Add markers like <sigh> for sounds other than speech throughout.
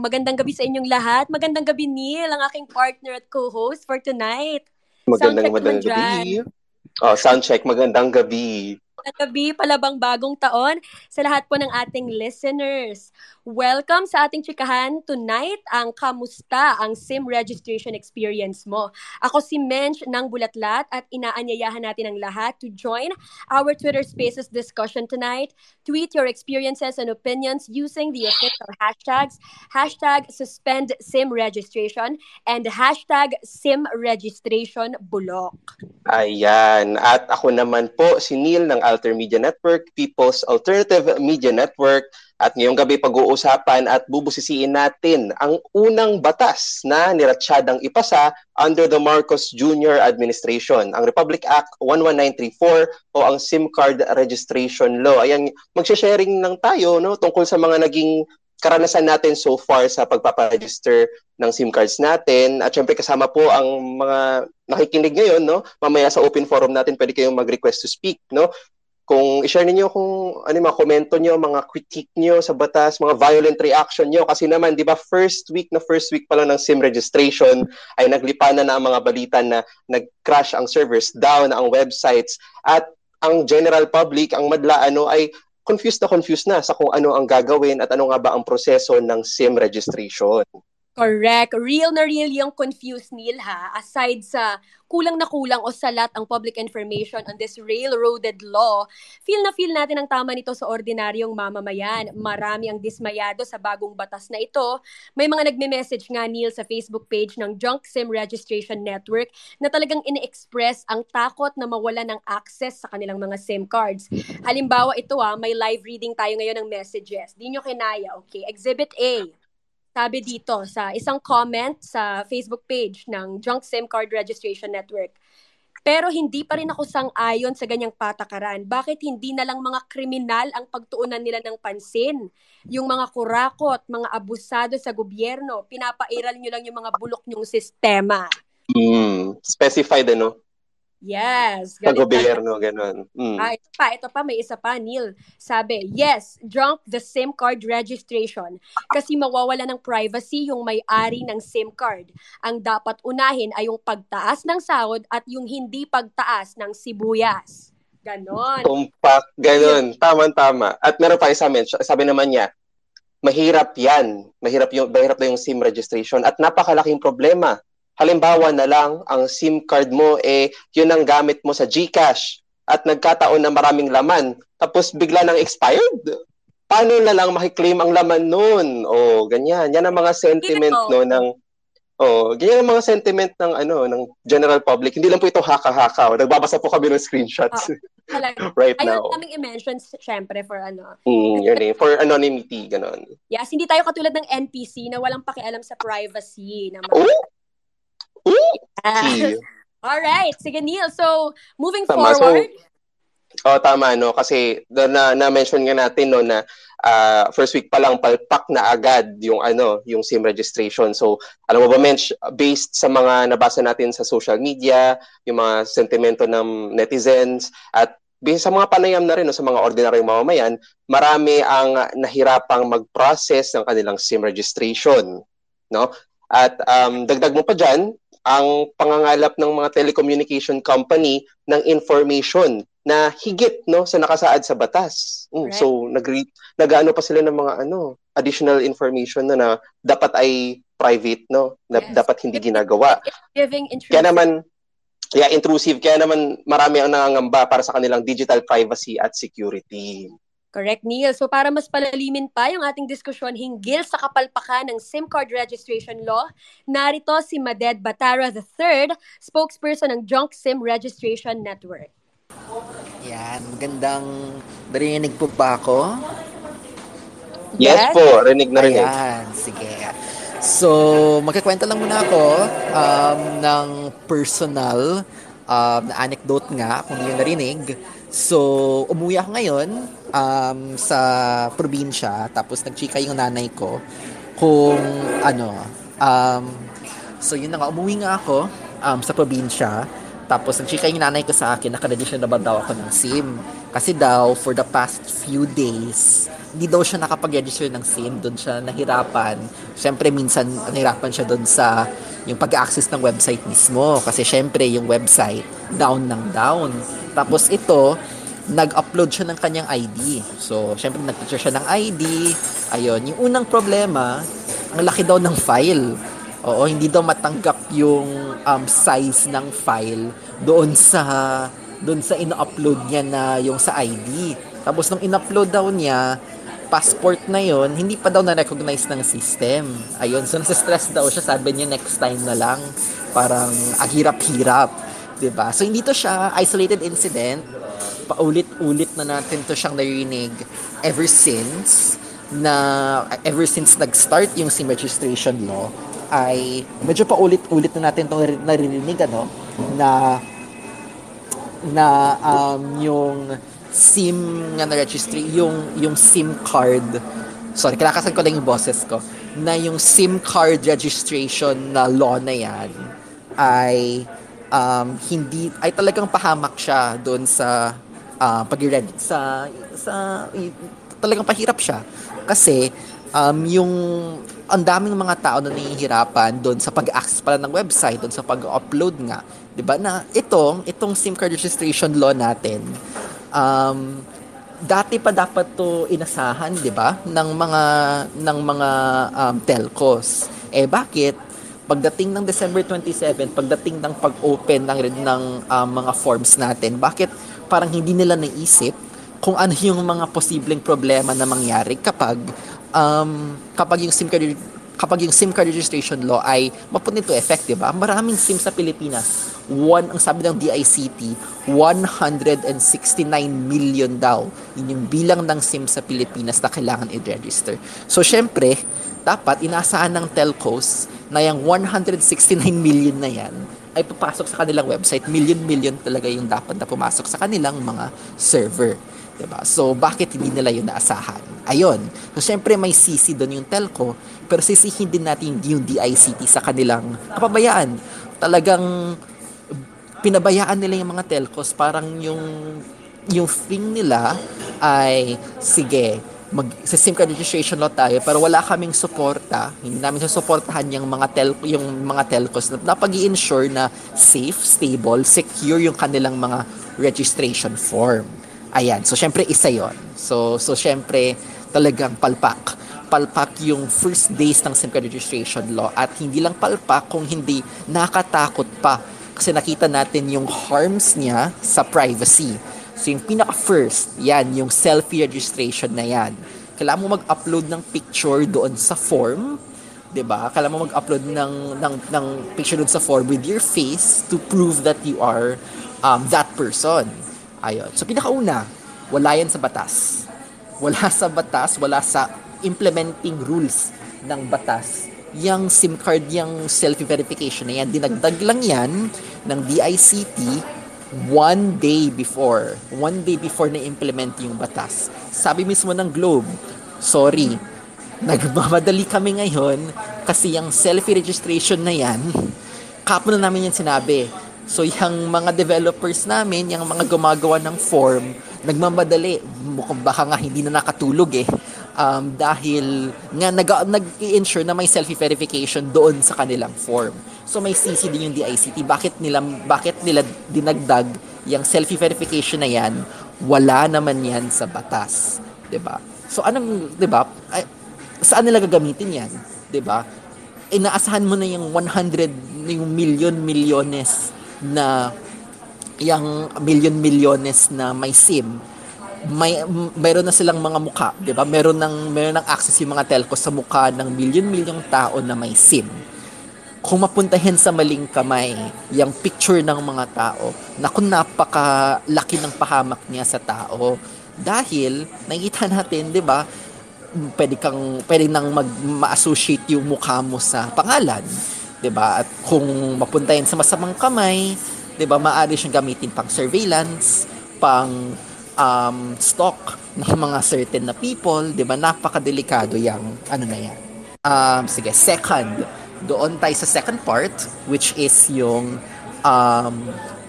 magandang gabi sa inyong lahat. Magandang gabi, Neil, ang aking partner at co-host for tonight. Magandang, magandang gabi. Oh, sound check, magandang gabi gabi, palabang bagong taon sa lahat po ng ating listeners. Welcome sa ating chikahan tonight ang Kamusta ang SIM registration experience mo. Ako si Mench ng Bulatlat at inaanyayahan natin ang lahat to join our Twitter Spaces discussion tonight. Tweet your experiences and opinions using the official hashtags hashtag suspend SIM registration and hashtag SIM registration bulok. Ayan. At ako naman po si Neil ng Alter Media Network, People's Alternative Media Network. At ngayong gabi pag-uusapan at bubusisiin natin ang unang batas na niratsyadang ipasa under the Marcos Jr. administration, ang Republic Act 11934 o ang SIM card registration law. Ayan, magsha-sharing lang tayo no tungkol sa mga naging karanasan natin so far sa pagpaparegister ng SIM cards natin. At syempre kasama po ang mga nakikinig ngayon, no? Mamaya sa open forum natin pwede kayong mag-request to speak, no? Kung i-share niyo kung ano mga komento niyo, mga critique niyo sa batas, mga violent reaction niyo kasi naman 'di ba first week na first week pa lang ng SIM registration ay naglipanan na ang mga balita na nag-crash ang servers down ang websites at ang general public, ang madla ano ay confused na confused na sa kung ano ang gagawin at ano nga ba ang proseso ng SIM registration. Correct. Real na real yung confused Neil ha. Aside sa kulang na kulang o salat ang public information on this railroaded law, feel na feel natin ang tama nito sa ordinaryong mamamayan. Marami ang dismayado sa bagong batas na ito. May mga nagme-message nga Neil sa Facebook page ng Junk SIM Registration Network na talagang ini-express ang takot na mawala ng access sa kanilang mga SIM cards. Halimbawa ito ha, may live reading tayo ngayon ng messages. Di nyo kinaya, okay? Exhibit A sabi dito sa isang comment sa Facebook page ng Junk SIM Card Registration Network. Pero hindi pa rin ako sang-ayon sa ganyang patakaran. Bakit hindi na lang mga kriminal ang pagtuunan nila ng pansin? Yung mga kurakot, mga abusado sa gobyerno, pinapairal nyo lang yung mga bulok nyong sistema. Mm, specified ano? Yes. Sa gobyerno, ganun. Mm. Ah, ito pa, ito pa, may isa pa, Neil. Sabi, yes, junk the SIM card registration kasi mawawala ng privacy yung may-ari ng SIM card. Ang dapat unahin ay yung pagtaas ng sahod at yung hindi pagtaas ng sibuyas. Ganon. Compact, ganon. Tama-tama. At meron pa isa, sabi naman niya, mahirap yan. Mahirap yung, mahirap na yung SIM registration at napakalaking problema halimbawa na lang, ang SIM card mo, eh, yun ang gamit mo sa GCash at nagkataon na maraming laman, tapos bigla nang expired. Paano na lang makiklaim ang laman nun? O, ganyan. Yan ang mga sentiment no, ng Oh, ganyan ang mga sentiment ng ano ng general public. Hindi lang po ito haka-haka. Oh. Nagbabasa po kami ng screenshots. Oh, <laughs> right Ayaw now. Ayaw naming i-mention syempre for ano. Mm, yun eh, for anonymity ganun. Yes, hindi tayo katulad ng NPC na walang pakialam sa privacy ng mga oh? Ooh, All right. Sige, Neil. So, moving tama. forward. So, oh, tama, no? Kasi na, na-mention nga natin, no, na uh, first week pa lang palpak na agad yung ano, yung SIM registration. So, alam mo ba, Mensch, based sa mga nabasa natin sa social media, yung mga sentimento ng netizens, at based sa mga panayam na rin no, sa mga ordinaryong mamamayan, marami ang nahirapang mag-process ng kanilang SIM registration. No? At um, dagdag mo pa dyan, ang pangangalap ng mga telecommunication company ng information na higit no sa nakasaad sa batas. Mm, right. So nag nagaano pa sila ng mga ano additional information na, na dapat ay private no na yes. dapat hindi ginagawa. Giving Kaya naman yeah, intrusive kaya naman marami ang nangangamba para sa kanilang digital privacy at security. Correct, Neil. So para mas palalimin pa yung ating diskusyon hinggil sa kapalpakan ng SIM card registration law, narito si Maded Batara III, spokesperson ng Junk SIM Registration Network. Yan, gandang narinig po ba ako? Yes, yes po, rinig na rinig. Ayan, sige. So, magkikwento lang muna ako um, ng personal um, na anecdote nga, kung hindi narinig. So, umuwi ako ngayon um, sa probinsya, tapos nagchika yung nanay ko kung ano, um, so yun na nga, umuwi nga ako um, sa probinsya, tapos nagchika yung nanay ko sa akin, nakaregister na ba daw ako ng SIM. Kasi daw, for the past few days, hindi daw siya nakapag-register ng SIM, doon siya nahirapan. Siyempre, minsan nahirapan siya doon sa yung pag-access ng website mismo. Kasi syempre, yung website, down ng down. Tapos ito, nag-upload siya ng kanyang ID. So, syempre, nag-picture siya ng ID. Ayun, yung unang problema, ang laki daw ng file. Oo, hindi daw matanggap yung um, size ng file doon sa doon sa ina-upload niya na yung sa ID. Tapos nung in-upload daw niya, passport na yon hindi pa daw na-recognize ng system. Ayun, so nasa-stress daw siya, sabi niya next time na lang. Parang ahirap-hirap. 'di ba? So hindi to siya isolated incident. Paulit-ulit na natin to siyang narinig ever since na ever since nag-start yung SIM registration law ay medyo paulit-ulit na natin itong naririnig ano na na um, yung SIM nga na registry yung yung SIM card sorry kinakasan ko lang yung boses ko na yung SIM card registration na law na yan ay um, hindi ay talagang pahamak siya doon sa uh, pag sa sa talagang pahirap siya kasi um, yung ang daming mga tao na nahihirapan doon sa pag-access pala ng website, doon sa pag-upload nga. 'Di ba? Na itong itong SIM card registration law natin um, dati pa dapat to inasahan, 'di ba? ng mga ng mga um, telcos. Eh bakit pagdating ng December 27, pagdating ng pag-open ng ng um, mga forms natin, bakit parang hindi nila naisip kung ano yung mga posibleng problema na mangyari kapag um, kapag yung SIM card kapag yung SIM card registration law ay maput into effect, di ba? Maraming SIM sa Pilipinas. One, ang sabi ng DICT, 169 million daw. Yun yung bilang ng SIM sa Pilipinas na kailangan i-register. So, syempre, dapat inaasahan ng telcos na yung 169 million na yan ay papasok sa kanilang website. Million-million talaga yung dapat na pumasok sa kanilang mga server. Diba? So, bakit hindi nila yun naasahan? Ayun. So, syempre may CC doon yung telco, pero sisihin din natin yung DICT sa kanilang kapabayaan. Talagang pinabayaan nila yung mga telcos, parang yung yung thing nila ay, sige, mag SIM card registration law tayo pero wala kaming suporta hindi namin susuportahan yung mga tel yung mga telcos na napag ensure na safe, stable, secure yung kanilang mga registration form. Ayan, so syempre isa 'yon. So so syempre talagang palpak. Palpak yung first days ng SIM card registration law at hindi lang palpak kung hindi nakatakot pa kasi nakita natin yung harms niya sa privacy. So yung pinaka first, yan, yung selfie registration na yan. Kailangan mo mag-upload ng picture doon sa form, 'di ba? Kailangan mo mag-upload ng ng ng picture doon sa form with your face to prove that you are um, that person. Ayun. So pinakauna, wala yan sa batas. Wala sa batas, wala sa implementing rules ng batas. Yang SIM card, yung selfie verification na yan, dinagdag lang yan ng DICT one day before. One day before na implement yung batas. Sabi mismo ng Globe, sorry, nagmamadali kami ngayon kasi yung selfie registration na yan, kapon na namin yan sinabi So, yung mga developers namin, yung mga gumagawa ng form, nagmamadali. Mukhang baka nga hindi na nakatulog eh. Um, dahil nga nag, nag-ensure na may selfie verification doon sa kanilang form. So may CC din yung DICT. Bakit nila bakit nila dinagdag yung selfie verification na yan? Wala naman yan sa batas, 'di ba? So anong 'di ba? Saan nila gagamitin 'yan? 'Di ba? Inaasahan mo na yung 100 yung million milyones na yung million-milyones na may SIM, may meron na silang mga muka, 'di ba? Meron nang meron nang access yung mga telco sa mukha ng milyon-milyong tao na may SIM. Kung mapuntahin sa maling kamay yung picture ng mga tao, naku napakalaki ng pahamak niya sa tao. Dahil nakita natin, 'di ba? Pwede kang pwede nang mag ma-associate yung mukha mo sa pangalan 'di ba? At kung mapuntahin sa masamang kamay, 'di ba, maaari siyang gamitin pang surveillance, pang um, stock ng mga certain na people, 'di ba? Napakadelikado 'yang ano na 'yan. Um, sige, second, doon tayo sa second part which is yung um,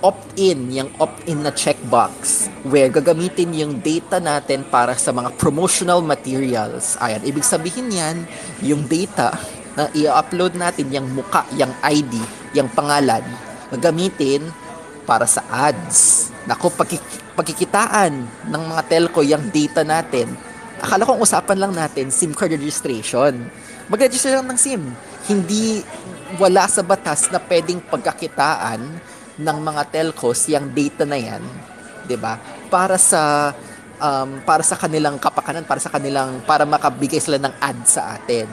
opt-in, yung opt-in na checkbox where gagamitin yung data natin para sa mga promotional materials. Ayan, ibig sabihin yan, yung data na i-upload natin, yung muka, yung ID, yung pangalan, gagamitin para sa ads. Nako, pagkik- pagkikitaan ng mga telco yung data natin. Akala ko usapan lang natin, SIM card registration. Mag-register lang ng SIM. Hindi wala sa batas na pwedeng pagkakitaan ng mga telcos yung data na yan, 'di ba? Para sa um, para sa kanilang kapakanan, para sa kanilang para makabigay sila ng ad sa atin,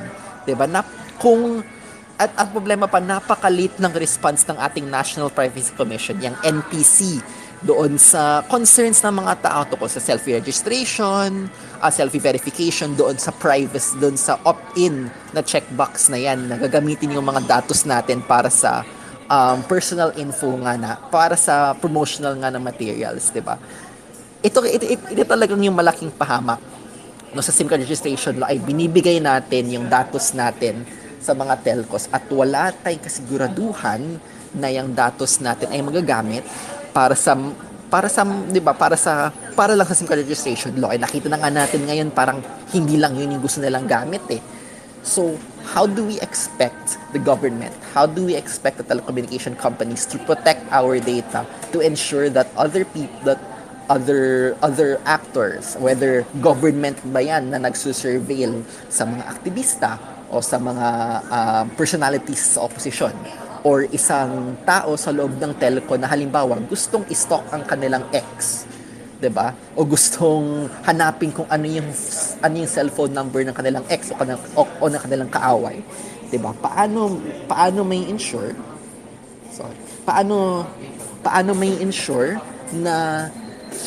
'di ba? Na kung at ang problema pa napakalit ng response ng ating National Privacy Commission, yung NPC doon sa concerns ng mga tao tungkol sa selfie registration, uh, selfie verification doon sa privacy, doon sa opt-in na checkbox na yan, na gagamitin yung mga datos natin para sa um, personal info nga na para sa promotional nga na materials, 'di ba? Ito, ito, ito, ito talagang yung malaking pahamak no sa SIM card registration law ay binibigay natin yung datos natin sa mga telcos at wala tayong kasiguraduhan na yung datos natin ay magagamit para sa para sa 'di ba para sa para lang sa SIM card registration. Law ay nakita na nga natin ngayon parang hindi lang yun yung gusto nilang gamit eh. So, how do we expect the government, how do we expect the telecommunication companies to protect our data to ensure that other people, that other other actors, whether government ba yan na nagsusurveil sa mga aktivista o sa mga uh, personalities sa opposition or isang tao sa loob ng telco na halimbawa gustong i-stalk ang kanilang ex 'di ba? O gustong hanapin kung ano yung ano yung cellphone number ng kanilang ex o, kanilang, o, o ng kanilang kaaway, 'di ba? Paano paano may ensure Sorry. Paano paano may ensure na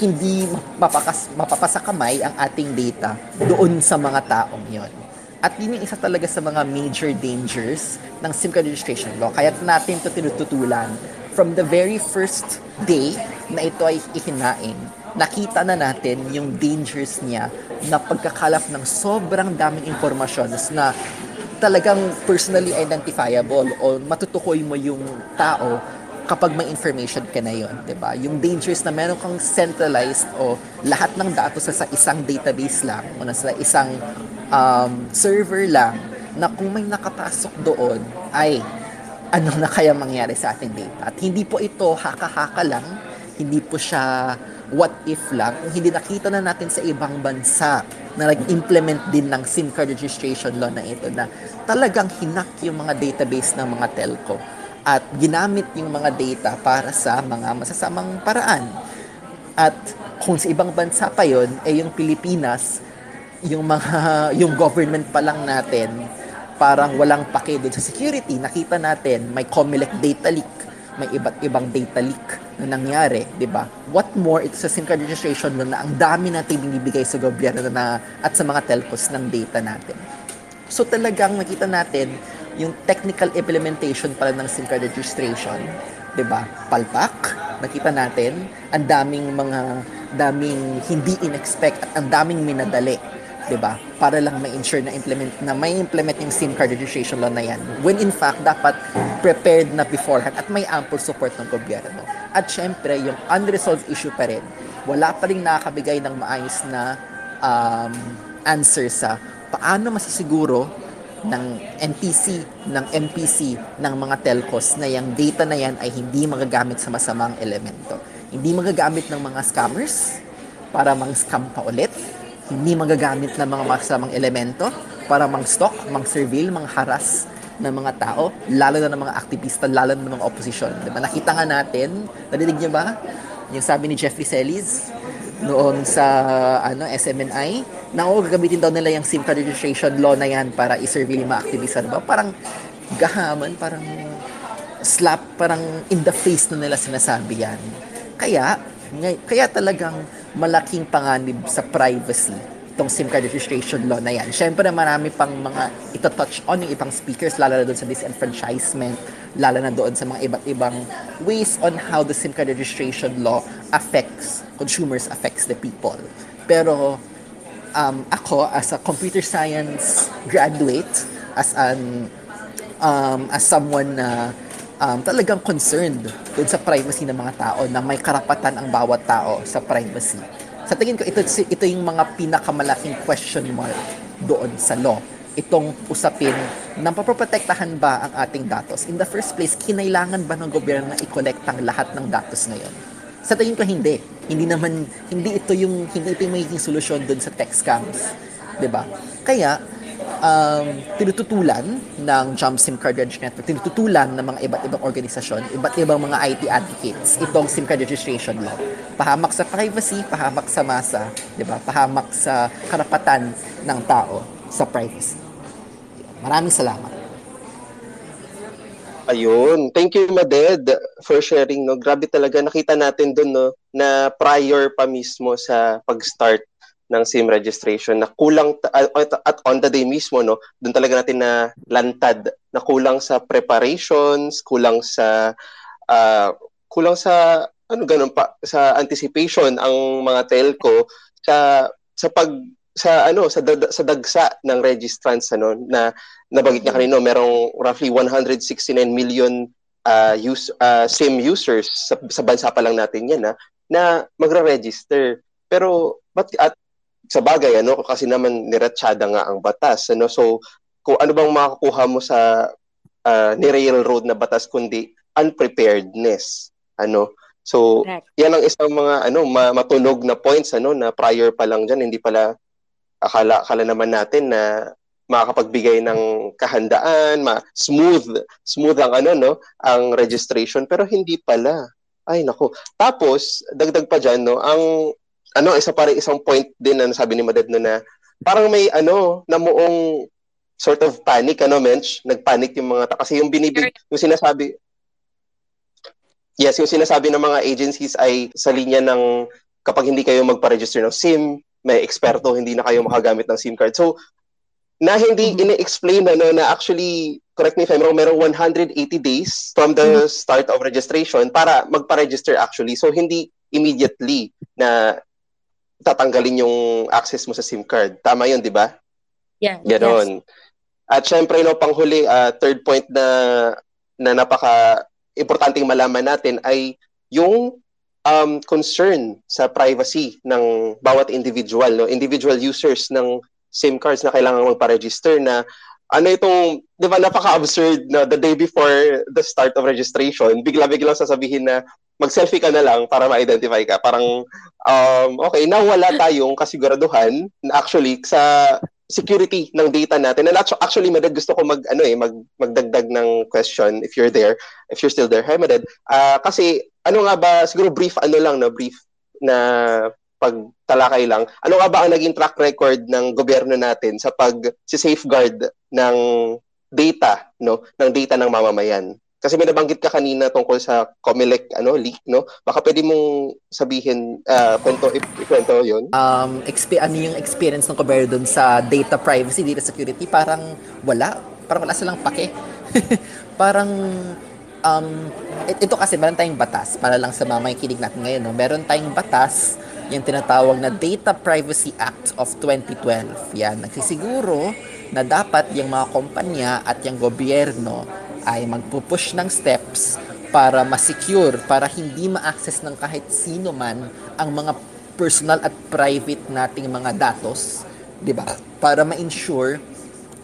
hindi mapakas, mapapasa kamay ang ating data doon sa mga taong yon. At yun yung isa talaga sa mga major dangers ng SIM card registration law. Kaya natin ito tinututulan from the very first day na ito ay ihinain nakita na natin yung dangers niya na pagkakalap ng sobrang daming informasyon na talagang personally identifiable o matutukoy mo yung tao kapag may information ka na yon, 'di ba? Yung dangers na meron kang centralized o lahat ng datos sa isang database lang o sa isang um, server lang na kung may nakapasok doon ay ano na kaya mangyari sa ating data. At hindi po ito haka-haka lang, hindi po siya what if lang kung hindi nakita na natin sa ibang bansa na nag-implement din ng SIM card registration law na ito na talagang hinak yung mga database ng mga telco at ginamit yung mga data para sa mga masasamang paraan. At kung sa ibang bansa pa yon eh yung Pilipinas, yung mga <laughs> yung government pa lang natin parang walang pake doon sa security. Nakita natin may COMELEC data leak may iba't ibang data leak na nangyari, 'di ba? What more ito sa SIM card registration na, ang dami natin binibigay sa gobyerno na at sa mga telcos ng data natin. So talagang makita natin yung technical implementation pala ng SIM card registration, 'di ba? Palpak, nakita natin ang daming mga daming hindi inexpect at ang daming minadali 'di ba? Para lang ma-ensure na implement na may implement yung SIM card registration law na yan. When in fact dapat prepared na beforehand at may ample support ng gobyerno. At syempre, yung unresolved issue pa rin. Wala pa rin nakakabigay ng maayos na um, answer sa paano masisiguro ng NTC, ng MPC, ng mga telcos na yung data na yan ay hindi magagamit sa masamang elemento. Hindi magagamit ng mga scammers para mang-scam pa ulit hindi magagamit ng mga masamang elemento para mang-stalk, mang-surveil, mang-harass ng mga tao, lalo na ng mga aktivista, lalo na ng mga opposition. Diba? Nakita nga natin, narinig niyo ba? Yung sabi ni Jeffrey Celis noon sa ano SMNI, na oh, gagamitin daw nila yung SIM card registration law na yan para i-surveil yung mga aktivista. Diba? Parang gahaman, parang slap, parang in the face na nila sinasabi yan. Kaya, kaya talagang malaking panganib sa privacy itong SIM card registration law na yan. Siyempre, marami pang mga ito-touch on yung ibang speakers, lalo na doon sa disenfranchisement, lalo na doon sa mga iba't ibang ways on how the SIM card registration law affects consumers, affects the people. Pero um, ako, as a computer science graduate, as an um, as someone na um, talagang concerned dun sa privacy ng mga tao na may karapatan ang bawat tao sa privacy. Sa tingin ko, ito, ito yung mga pinakamalaking question mark doon sa law. Itong usapin na paproprotektahan ba ang ating datos? In the first place, kinailangan ba ng gobyerno na i-collect ang lahat ng datos ngayon? Sa tingin ko, hindi. Hindi naman, hindi ito yung, hindi ito yung magiging solusyon doon sa tech scams. 'di ba? Kaya, um, tinututulan ng Jump SIM Card Network, tinututulan ng mga iba't ibang organisasyon, iba't ibang mga IT advocates, itong SIM Card Registration Law. Pahamak sa privacy, pahamak sa masa, di ba? Pahamak sa karapatan ng tao sa privacy. Maraming salamat. Ayun. Thank you, Maded, for sharing. No? Grabe talaga. Nakita natin doon no, na prior pa mismo sa pag-start ng SIM registration na kulang at on the day mismo no doon talaga natin na lantad na kulang sa preparations kulang sa uh, kulang sa ano ganun pa sa anticipation ang mga telco sa sa pag sa ano sa sa dagsa ng registrants ano na nabanggit niya kanino merong roughly 169 million uh, use uh, SIM users sa, sa bansa pa lang natin yan na na magre-register pero but at sa bagay ano kasi naman niratsyada nga ang batas ano so kung ano bang makukuha mo sa uh, ni-railroad na batas kundi unpreparedness ano so Correct. yan ang isang mga ano matunog na points ano na prior pa lang diyan hindi pala akala akala naman natin na makakapagbigay ng kahandaan, ma smooth, smooth ang ano no, ang registration pero hindi pala. Ay nako. Tapos dagdag pa diyan no, ang ano, isa pa rin isang point din na nasabi ni Madad no na parang may ano, namuong sort of panic, ano, Mench? Nagpanic yung mga, kasi yung binibig, yung sinasabi, yes, yung sinasabi ng mga agencies ay sa linya ng kapag hindi kayo magpa-register ng SIM, may eksperto, hindi na kayo makagamit ng SIM card. So, na hindi mm-hmm. ini-explain ano, na actually, correct me if I'm wrong, merong 180 days from the mm-hmm. start of registration para magpa-register actually. So, hindi immediately na tatanggalin yung access mo sa SIM card. Tama yun, di ba? Yeah. Ganon. Yes. At syempre, no, panghuli, uh, third point na, na napaka importanteng malaman natin ay yung um, concern sa privacy ng bawat individual, no? individual users ng SIM cards na kailangan magpa-register na ano itong, di ba, napaka-absurd na the day before the start of registration, bigla-biglang sasabihin na mag-selfie ka na lang para ma-identify ka. Parang, um, okay, nawala tayong kasiguraduhan na actually sa security ng data natin. And actually, Madad, gusto ko mag, ano eh, mag, magdagdag ng question if you're there, if you're still there. Hi, Madad. Uh, kasi, ano nga ba, siguro brief, ano lang, no, brief na pagtalakay lang. Ano nga ba ang naging track record ng gobyerno natin sa pag safeguard ng data, no, ng data ng mamamayan? Kasi may nabanggit ka kanina tungkol sa Comelec ano leak, no? Baka pwede mong sabihin uh, kwento ikwento 'yon. Um exp- ano yung experience ng gobyerno doon sa data privacy, data security, parang wala, parang wala silang pake. <laughs> parang um ito kasi meron tayong batas para lang sa mga makikinig natin ngayon, no? Meron tayong batas yung tinatawag na Data Privacy Act of 2012. Yan, nagsisiguro na dapat yung mga kumpanya at yung gobyerno ay magpupush ng steps para ma-secure, para hindi ma-access ng kahit sino man ang mga personal at private nating mga datos, 'di ba? Para ma-ensure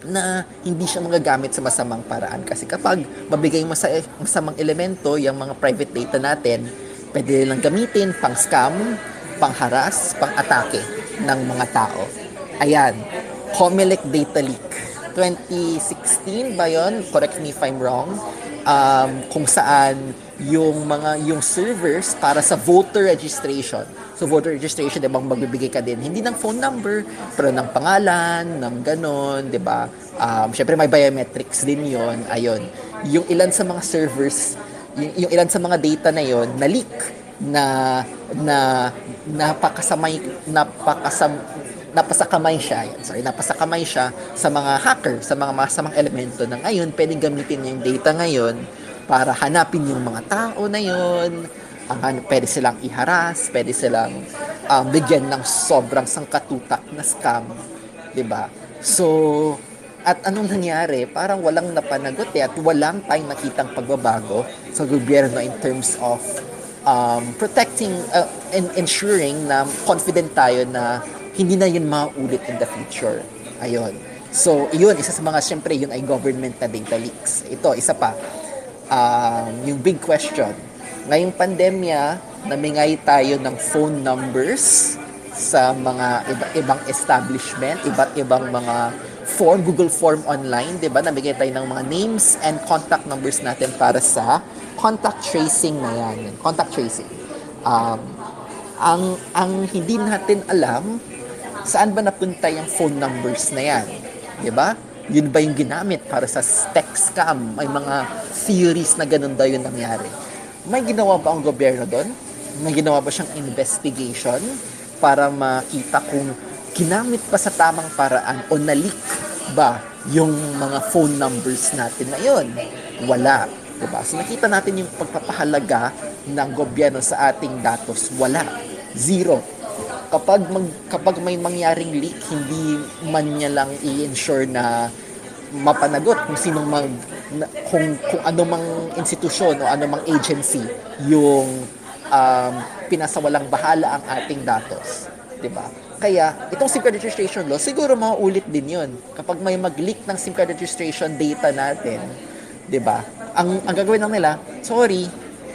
na hindi siya magagamit sa masamang paraan kasi kapag mabigay mo sa masamang elemento yung mga private data natin, pwede nilang gamitin pang scam, pang harass, pang atake ng mga tao. Ayan, Comelec data leak 2016 ba yon? Correct me if I'm wrong. Um, kung saan yung mga yung servers para sa voter registration. So voter registration, 'di ba, magbibigay ka din hindi ng phone number, pero ng pangalan, ng ganon, 'di ba? Um, syempre may biometrics din 'yon. Ayun. Yung ilan sa mga servers, yung, yung ilan sa mga data na 'yon na leak na na napakasamay napakasam napasakamay siya, yan, sorry, napasakamay siya sa mga hacker, sa mga masamang elemento na ngayon, pwedeng gamitin niya yung data ngayon para hanapin yung mga tao na yon ang ano, pwede silang iharas, pwede silang um, bigyan ng sobrang sangkatutak na scam, 'di ba? So, At anong nangyari? Parang walang napanagot eh, at walang tayong nakitang pagbabago sa gobyerno in terms of um, protecting uh, and ensuring na confident tayo na hindi na yun maulit in the future. Ayun. So, yun, isa sa mga, syempre, yun ay government na data leaks. Ito, isa pa, um, yung big question. Ngayong pandemya, namingay tayo ng phone numbers sa mga iba, ibang establishment, iba't ibang mga form, Google form online, di ba? Nabigay tayo ng mga names and contact numbers natin para sa contact tracing na yan. Contact tracing. Um, ang, ang hindi natin alam, saan ba napunta yung phone numbers na yan? Di ba? Yun ba yung ginamit para sa text scam? May mga theories na ganun daw yung nangyari. May ginawa ba ang gobyerno doon? May ginawa ba siyang investigation? para makita kung ginamit pa sa tamang paraan o nalik ba yung mga phone numbers natin ngayon. Wala. Diba? So nakita natin yung pagpapahalaga ng gobyerno sa ating datos. Wala. Zero. Kapag, mag, kapag may mangyaring leak, hindi man niya lang i-ensure na mapanagot kung sino mang na, kung kung ano mang institusyon o ano mang agency yung um, pinasawalang bahala ang ating datos. 'di ba? Kaya, itong SIM card registration law, siguro mauulit din 'yon. Kapag may mag-leak ng SIM card registration data natin, 'di ba? Ang ang gagawin lang nila, sorry,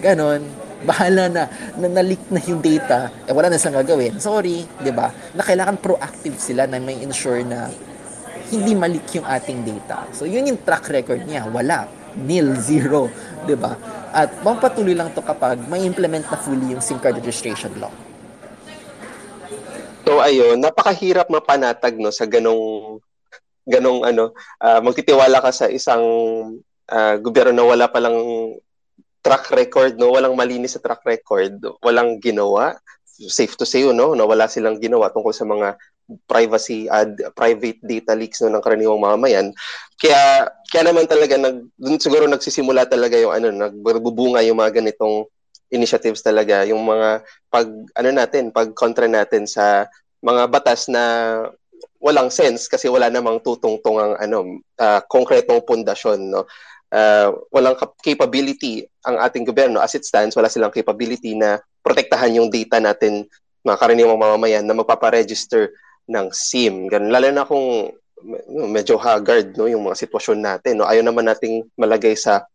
ganon, bahala na, na na-leak na yung data, eh wala na silang gagawin. Sorry, 'di ba? Na kailangan proactive sila na may ensure na hindi malik yung ating data. So, yun yung track record niya. Wala. Nil, zero. 'di ba? At mapatuloy lang to kapag may implement na fully yung SIM card registration law. So ayun, napakahirap mapanatag no sa ganong ganong ano, uh, magtitiwala ka sa isang uh, gobyerno na wala palang track record, no, walang malinis sa track record, walang ginawa. Safe to say, no, na wala silang ginawa tungkol sa mga privacy ad private data leaks no ng karaniwang mamamayan. Kaya kaya naman talaga nag dun siguro nagsisimula talaga yung ano nagbubunga yung mga ganitong initiatives talaga. Yung mga pag ano natin pag kontra natin sa mga batas na walang sense kasi wala namang tutungtong ang ano uh, konkretong pundasyon no uh, walang capability ang ating gobyerno. As it stands wala silang capability na protektahan yung data natin mga karaniwang mamamayan na magpapa-register ng SIM. Ganun. Lalo na kung medyo haggard no yung mga sitwasyon natin no. Ayaw naman nating malagay sa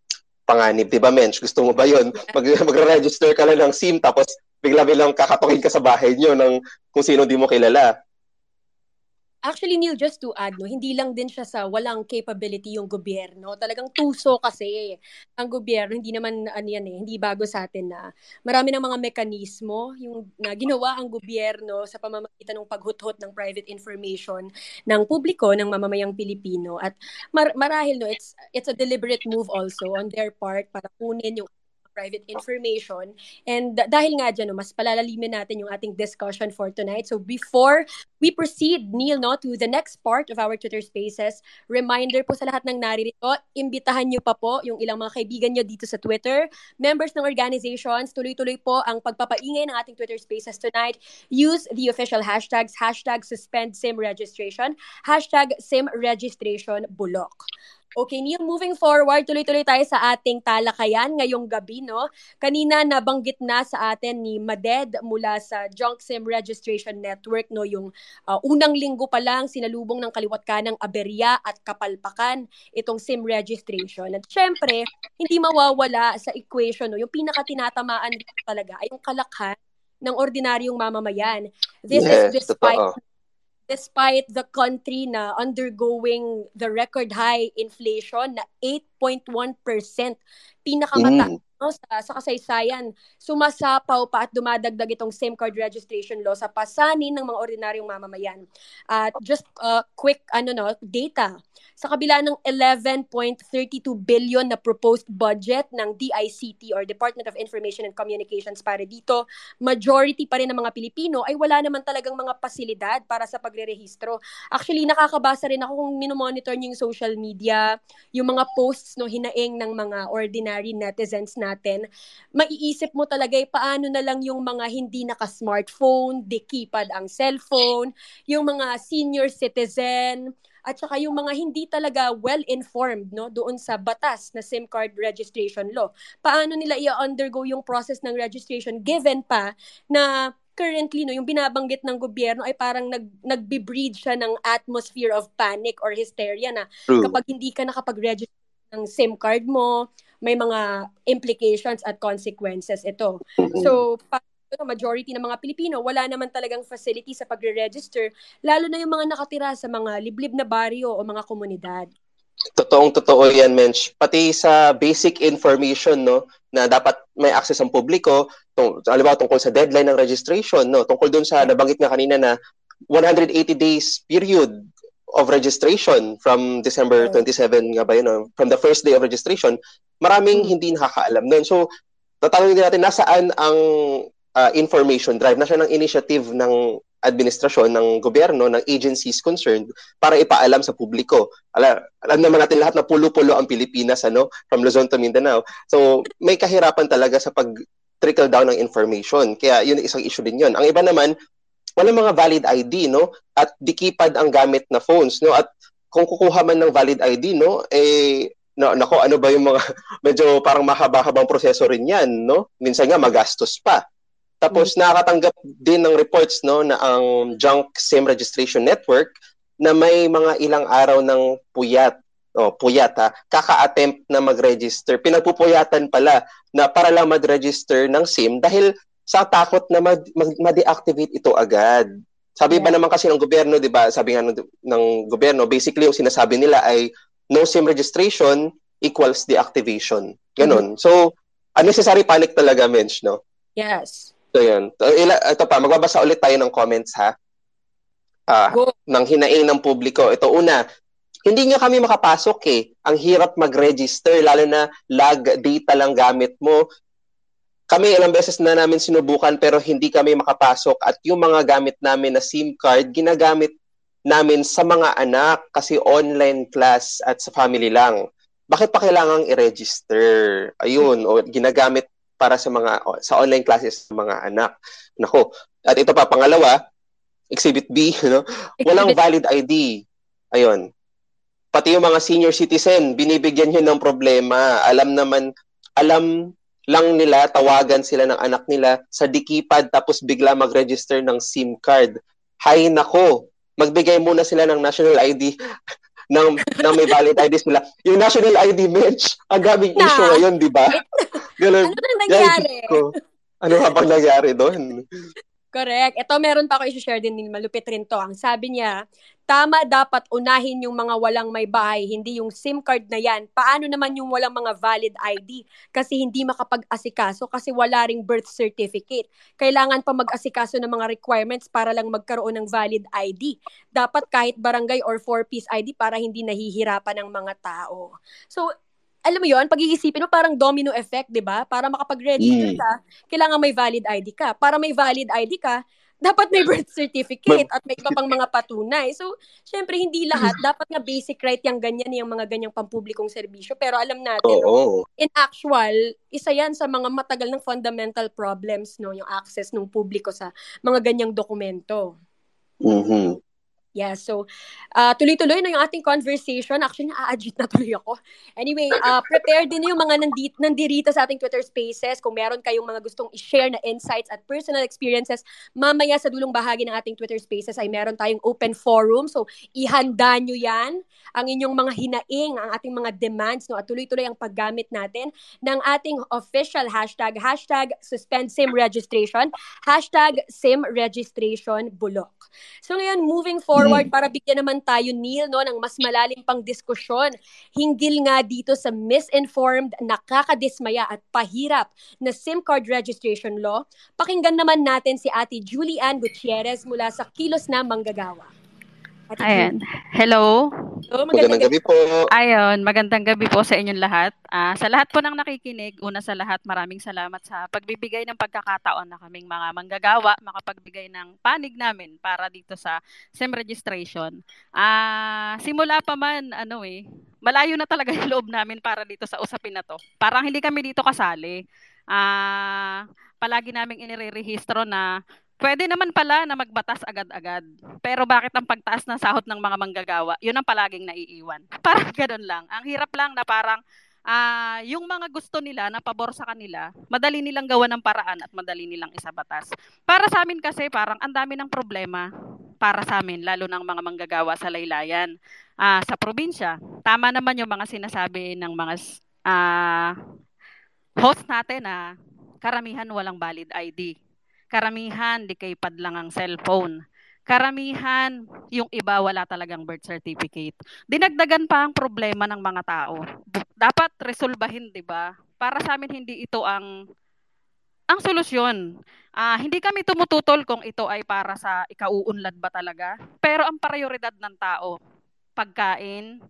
panganib. 'di ba mensch? Gusto mo ba yon <laughs> mag magre-register ka lang ng SIM tapos bigla-biglang kakatungin ka sa bahay niyo ng kung sino di mo kilala Actually, Neil, just to add, no, hindi lang din siya sa walang capability yung gobyerno. Talagang tuso kasi ang gobyerno, hindi naman ano yan eh, hindi bago sa atin na marami ng mga mekanismo yung na ginawa ang gobyerno sa pamamagitan ng paghuthot ng private information ng publiko ng mamamayang Pilipino. At mar- marahil no, it's it's a deliberate move also on their part para kunin yung private information. And dahil nga dyan, no, mas palalalimin natin yung ating discussion for tonight. So before we proceed, Neil, no, to the next part of our Twitter Spaces, reminder po sa lahat ng naririto, imbitahan nyo pa po yung ilang mga kaibigan nyo dito sa Twitter, members ng organizations, tuloy-tuloy po ang pagpapaingay ng ating Twitter Spaces tonight. Use the official hashtags, hashtag suspend SIM registration, hashtag SIM registration bulok. Okay, Neil, moving forward, tuloy-tuloy tayo sa ating talakayan ngayong gabi, no? Kanina nabanggit na sa atin ni Maded mula sa Junk SIM Registration Network, no? Yung uh, unang linggo pa lang, sinalubong ng kaliwat ka ng aberya at kapalpakan itong SIM registration. At syempre, hindi mawawala sa equation, no? Yung pinaka-tinatamaan talaga ay yung kalakhan ng ordinaryong mamamayan. This yes, is despite totoo despite the country na undergoing the record high inflation na 8.1%, pinakamata mm. no, sa, sa kasaysayan, sumasapaw pa at dumadagdag itong SIM card registration law sa pasanin ng mga ordinaryong mamamayan. At uh, just uh, quick ano no, data sa kabila ng 11.32 billion na proposed budget ng DICT or Department of Information and Communications para dito, majority pa rin ng mga Pilipino ay wala naman talagang mga pasilidad para sa pagrerehistro. Actually, nakakabasa rin ako kung minomonitor niyo yung social media, yung mga posts requests, no, hinaing ng mga ordinary netizens natin, maiisip mo talaga eh, paano na lang yung mga hindi naka-smartphone, di keypad ang cellphone, yung mga senior citizen, at saka yung mga hindi talaga well-informed no doon sa batas na SIM card registration law. Paano nila i-undergo yung process ng registration given pa na currently no yung binabanggit ng gobyerno ay parang nag nagbe-breed siya ng atmosphere of panic or hysteria na True. kapag hindi ka nakapag-register ng SIM card mo, may mga implications at consequences ito. So, pa- majority ng mga Pilipino, wala naman talagang facility sa pagre-register, lalo na yung mga nakatira sa mga liblib na baryo o mga komunidad. Totoong totoo yan, Mensch. Pati sa basic information, no, na dapat may access ang publiko, tung, halimbawa tungkol sa deadline ng registration, no, tungkol dun sa nabanggit nga kanina na 180 days period of registration from December 27 nga ba yun, no? from the first day of registration, maraming hindi nakakaalam nun. So, tatanungin din natin, nasaan ang uh, information drive na siya ng initiative ng administrasyon, ng gobyerno, ng agencies concerned para ipaalam sa publiko. Alam, alam naman natin lahat na pulo-pulo ang Pilipinas ano, from Luzon to Mindanao. So, may kahirapan talaga sa pag trickle down ng information. Kaya yun isang issue din yun. Ang iba naman, wala mga valid ID, no? At dikipad ang gamit na phones, no? At kung kukuha man ng valid ID, no? Eh, no, nako, ano ba yung mga, <laughs> medyo parang mahaba-habang proseso rin yan, no? Minsan nga magastos pa. Tapos mm-hmm. nakakatanggap din ng reports no na ang junk SIM registration network na may mga ilang araw ng puyat o puyat ha, kaka-attempt na mag-register. Pinagpupuyatan pala na para lang mag-register ng SIM dahil sa takot na ma-deactivate ito agad. Sabi yeah. ba naman kasi ng gobyerno, 'di ba? Sabi nga ng, ng gobyerno, basically yung sinasabi nila ay no SIM registration equals deactivation. Ganon. Mm-hmm. So, unnecessary panic talaga, Mensch, no? Yes. So yun. Ila, ito pa, magbabasa ulit tayo ng comments ha. Uh, ng hinaing ng publiko. Ito una, hindi nga kami makapasok eh. Ang hirap mag-register, lalo na lag data lang gamit mo. Kami ilang beses na namin sinubukan pero hindi kami makapasok at yung mga gamit namin na SIM card, ginagamit namin sa mga anak kasi online class at sa family lang. Bakit pa kailangang i-register? Ayun, o ginagamit para sa mga sa online classes ng mga anak. Nako. At ito pa pangalawa, exhibit B, <laughs> no? Walang valid ID. Ayun. Pati yung mga senior citizen, binibigyan niyo ng problema. Alam naman, alam lang nila, tawagan sila ng anak nila sa dikipad tapos bigla mag-register ng SIM card. Hay nako, magbigay muna sila ng national ID <laughs> ng, ng may valid ID sila. Yung national ID match, ang gaming na. issue ngayon, di ba? <laughs> Ganun. Ano nang nangyari? Ko, ano nga bang nangyari doon? Correct. Ito meron pa ako i-share din ni malupit rin to. Ang sabi niya, tama dapat unahin yung mga walang may bahay, hindi yung SIM card na yan. Paano naman yung walang mga valid ID? Kasi hindi makapag-asikaso kasi wala ring birth certificate. Kailangan pa mag-asikaso ng mga requirements para lang magkaroon ng valid ID. Dapat kahit barangay or four-piece ID para hindi nahihirapan ng mga tao. So, alam mo yon pag-iisipin mo parang domino effect, 'di ba? Para makapag-register mm. ka, kailangan may valid ID ka. Para may valid ID ka, dapat may birth certificate at may iba pang mga patunay. So, syempre hindi lahat, dapat nga basic right yung ganyan, yung mga ganyang pampublikong serbisyo. Pero alam natin, oh, oh. in actual, isa yan sa mga matagal ng fundamental problems, no, yung access ng publiko sa mga ganyang dokumento. Mm-hmm. Yeah, so uh, tuloy-tuloy na yung ating conversation. Actually, na-agit na tuloy ako. Anyway, uh, <laughs> prepare din yung mga nandit, nandirito sa ating Twitter Spaces. Kung meron kayong mga gustong i-share na insights at personal experiences, mamaya sa dulong bahagi ng ating Twitter Spaces ay meron tayong open forum. So, ihanda nyo yan, ang inyong mga hinaing, ang ating mga demands, no, at tuloy-tuloy ang paggamit natin ng ating official hashtag, hashtag suspend SIM registration, hashtag SIM registration bulok. So ngayon, moving forward, forward para bigyan naman tayo, Neil, no, ng mas malalim pang diskusyon hinggil nga dito sa misinformed, nakakadismaya at pahirap na SIM card registration law. Pakinggan naman natin si Ate Julian Gutierrez mula sa Kilos na Manggagawa. Ayan. Hello. Hello, magandang, magandang gabi po. Ayun, magandang gabi po sa inyong lahat. Uh, sa lahat po ng nakikinig, una sa lahat, maraming salamat sa pagbibigay ng pagkakataon na kaming mga manggagawa, makapagbigay ng panig namin para dito sa SIM registration. Uh, simula pa man, ano eh, malayo na talaga <laughs> yung loob namin para dito sa usapin na to. Parang hindi kami dito kasali. Ah, palagi naming inirerehistro na pwede naman pala na magbatas agad-agad. Pero bakit ang pagtaas ng sahod ng mga manggagawa? Yun ang palaging naiiwan. <laughs> Parang ganoon lang. Ang hirap lang na parang uh, yung mga gusto nila na pabor sa kanila, madali nilang gawa ng paraan at madali nilang isabatas. Para sa amin kasi parang ang dami ng problema para sa amin, lalo ng mga manggagawa sa laylayan uh, sa probinsya. Tama naman yung mga sinasabi ng mga uh, host natin na karamihan walang valid ID. Karamihan di kay lang ang cellphone. Karamihan, yung iba wala talagang birth certificate. Dinagdagan pa ang problema ng mga tao. Dapat resolbahin, 'di ba? Para sa amin hindi ito ang ang solusyon. Uh, hindi kami tumututol kung ito ay para sa ikauunlad ba talaga. Pero ang prioridad ng tao, pagkain,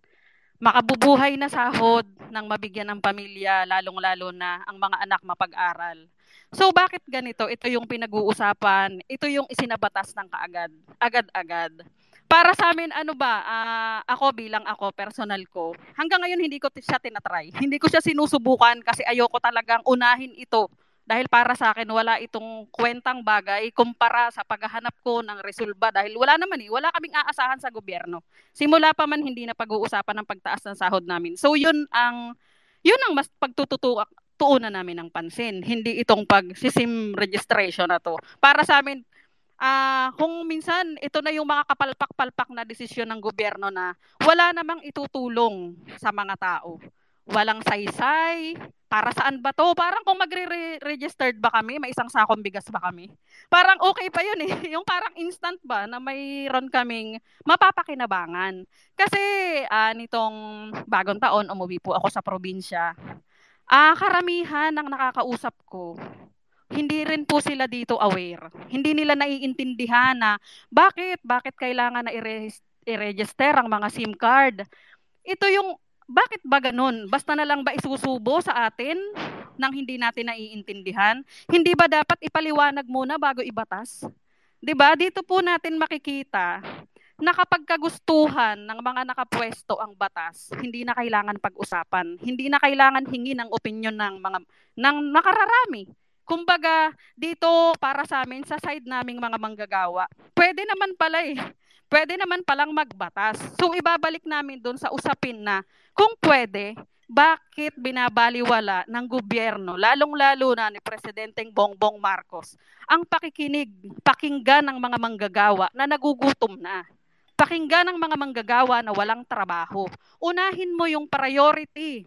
makabubuhay na sahod ng mabigyan ng pamilya, lalong-lalo na ang mga anak mapag-aral. So bakit ganito? Ito yung pinag-uusapan, ito yung isinabatas ng kaagad, agad-agad. Para sa amin, ano ba, uh, ako bilang ako, personal ko, hanggang ngayon hindi ko siya tinatry. Hindi ko siya sinusubukan kasi ayoko talagang unahin ito. Dahil para sa akin, wala itong kwentang bagay kumpara sa paghahanap ko ng resolba. Dahil wala naman eh, wala kaming aasahan sa gobyerno. Simula pa man hindi na pag-uusapan ng pagtaas ng sahod namin. So yun ang yun ang mas pagtututuak tuunan namin ng pansin. Hindi itong pag-sim registration na to. Para sa amin, uh, kung minsan ito na yung mga kapalpak-palpak na desisyon ng gobyerno na wala namang itutulong sa mga tao. Walang saysay, para saan ba to? Parang kung magre-registered ba kami, may isang sakong bigas ba kami? Parang okay pa yun eh. <laughs> Yung parang instant ba na mayroon kaming mapapakinabangan. Kasi uh, nitong bagong taon, umuwi po ako sa probinsya. Ah, karamihan ng nakakausap ko, hindi rin po sila dito aware. Hindi nila naiintindihan na bakit, bakit kailangan na i-register ang mga SIM card. Ito yung, bakit ba ganun? Basta na lang ba isusubo sa atin nang hindi natin naiintindihan? Hindi ba dapat ipaliwanag muna bago ibatas? 'Di ba? Dito po natin makikita na kapag kagustuhan ng mga nakapwesto ang batas, hindi na kailangan pag-usapan, hindi na kailangan hingi ng opinion ng mga ng nakararami. Kumbaga, dito para sa amin sa side naming mga manggagawa, pwede naman pala eh. Pwede naman palang magbatas. So ibabalik namin doon sa usapin na kung pwede, bakit binabaliwala ng gobyerno, lalong-lalo na ni Presidenteng Bongbong Marcos, ang pakikinig, pakinggan ng mga manggagawa na nagugutom na pakinggan ng mga manggagawa na walang trabaho. Unahin mo yung priority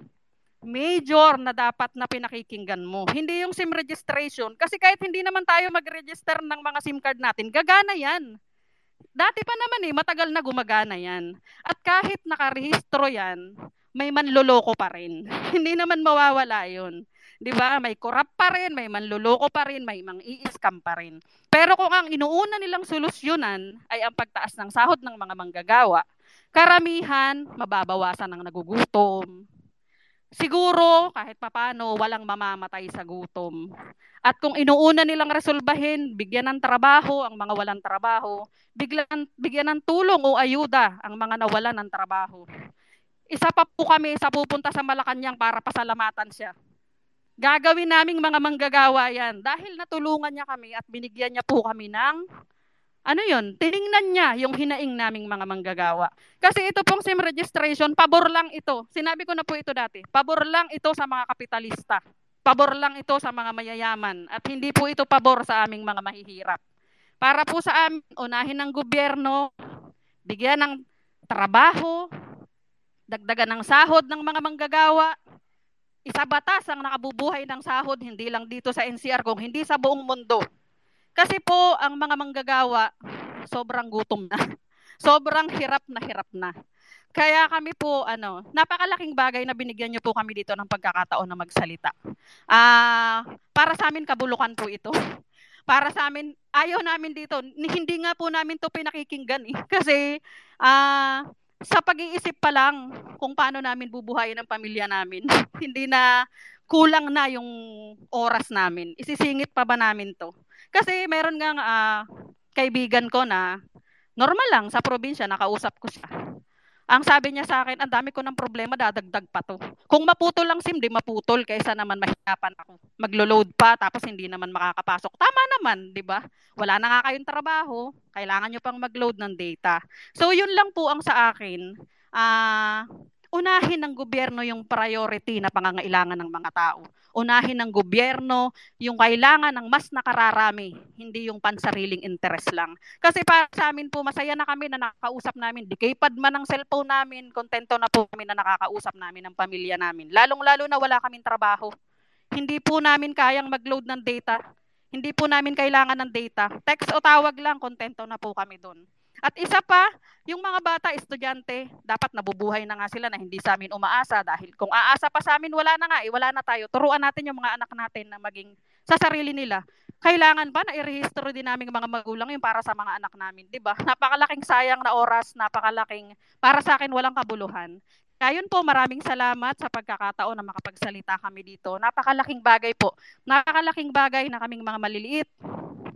major na dapat na pinakikinggan mo. Hindi yung SIM registration. Kasi kahit hindi naman tayo mag-register ng mga SIM card natin, gagana yan. Dati pa naman eh, matagal na gumagana yan. At kahit nakarehistro yan, may manloloko pa rin. <laughs> hindi naman mawawala yun. 'Di ba? May corrupt pa rin, may manluloko pa rin, may mang i-scam pa rin. Pero kung ang inuuna nilang solusyonan ay ang pagtaas ng sahod ng mga manggagawa, karamihan mababawasan ng nagugutom. Siguro kahit papano walang mamamatay sa gutom. At kung inuuna nilang resolbahin, bigyan ng trabaho ang mga walang trabaho, bigyan, bigyan ng tulong o ayuda ang mga nawalan ng trabaho. Isa pa po kami sa pupunta sa Malacanang para pasalamatan siya Gagawin naming mga manggagawa yan dahil natulungan niya kami at binigyan niya po kami ng ano yun, tiningnan niya yung hinaing naming mga manggagawa. Kasi ito pong SIM registration, pabor lang ito. Sinabi ko na po ito dati. Pabor lang ito sa mga kapitalista. Pabor lang ito sa mga mayayaman. At hindi po ito pabor sa aming mga mahihirap. Para po sa amin, unahin ng gobyerno, bigyan ng trabaho, dagdagan ng sahod ng mga manggagawa, isa batas ang nakabubuhay ng sahod, hindi lang dito sa NCR, kung hindi sa buong mundo. Kasi po, ang mga manggagawa, sobrang gutom na. <laughs> sobrang hirap na hirap na. Kaya kami po, ano, napakalaking bagay na binigyan niyo po kami dito ng pagkakataon na magsalita. Ah, uh, para sa amin kabulukan po ito. <laughs> Para sa amin, ayaw namin dito. Hindi nga po namin to pinakikinggan eh. Kasi ah uh, sa pag-iisip pa lang kung paano namin bubuhayin ang pamilya namin, <laughs> hindi na kulang na yung oras namin. Isisingit pa ba namin to? Kasi meron nga uh, kaibigan ko na normal lang sa probinsya, nakausap ko siya. Ang sabi niya sa akin, ang dami ko ng problema, dadagdag pa to. Kung maputol lang SIM, di maputol kaysa naman mahirapan ako. Maglo-load pa tapos hindi naman makakapasok. Tama naman, di ba? Wala na nga kayong trabaho, kailangan nyo pang mag-load ng data. So yun lang po ang sa akin. Ah, uh, unahin ng gobyerno yung priority na pangangailangan ng mga tao. Unahin ng gobyerno yung kailangan ng mas nakararami, hindi yung pansariling interest lang. Kasi para sa amin po, masaya na kami na nakakausap namin. Di kaypad man ang cellphone namin, kontento na po kami na nakakausap namin ng pamilya namin. Lalong-lalo na wala kaming trabaho. Hindi po namin kayang mag-load ng data. Hindi po namin kailangan ng data. Text o tawag lang, kontento na po kami doon. At isa pa, yung mga bata, estudyante, dapat nabubuhay na nga sila na hindi sa amin umaasa dahil kung aasa pa sa amin, wala na nga, eh, wala na tayo. Turuan natin yung mga anak natin na maging sa sarili nila. Kailangan ba na irehistro din namin mga magulang yung para sa mga anak namin, 'di ba? <laughs> Napakalaking sayang na oras, napakalaking para sa akin walang kabuluhan. Kaya po, maraming salamat sa pagkakataon na makapagsalita kami dito. Napakalaking bagay po. Napakalaking bagay na kaming mga maliliit,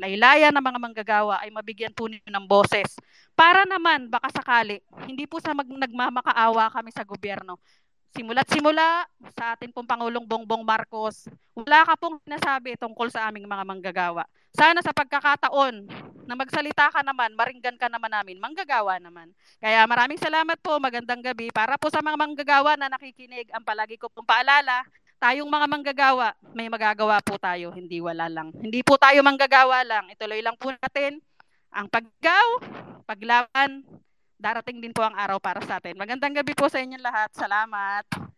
laylayan ng mga manggagawa ay mabigyan po ninyo ng boses. Para naman, baka sakali, hindi po sa mag- nagmamakaawa kami sa gobyerno. Simula't simula sa atin pong Pangulong Bongbong Marcos, wala ka pong nasabi tungkol sa aming mga manggagawa. Sana sa pagkakataon na magsalita ka naman, maringgan ka naman namin, manggagawa naman. Kaya maraming salamat po, magandang gabi. Para po sa mga manggagawa na nakikinig, ang palagi ko pong paalala, tayong mga manggagawa, may magagawa po tayo, hindi wala lang. Hindi po tayo manggagawa lang, ituloy lang po natin ang paggaw, paglaban, darating din po ang araw para sa atin. Magandang gabi po sa inyong lahat. Salamat.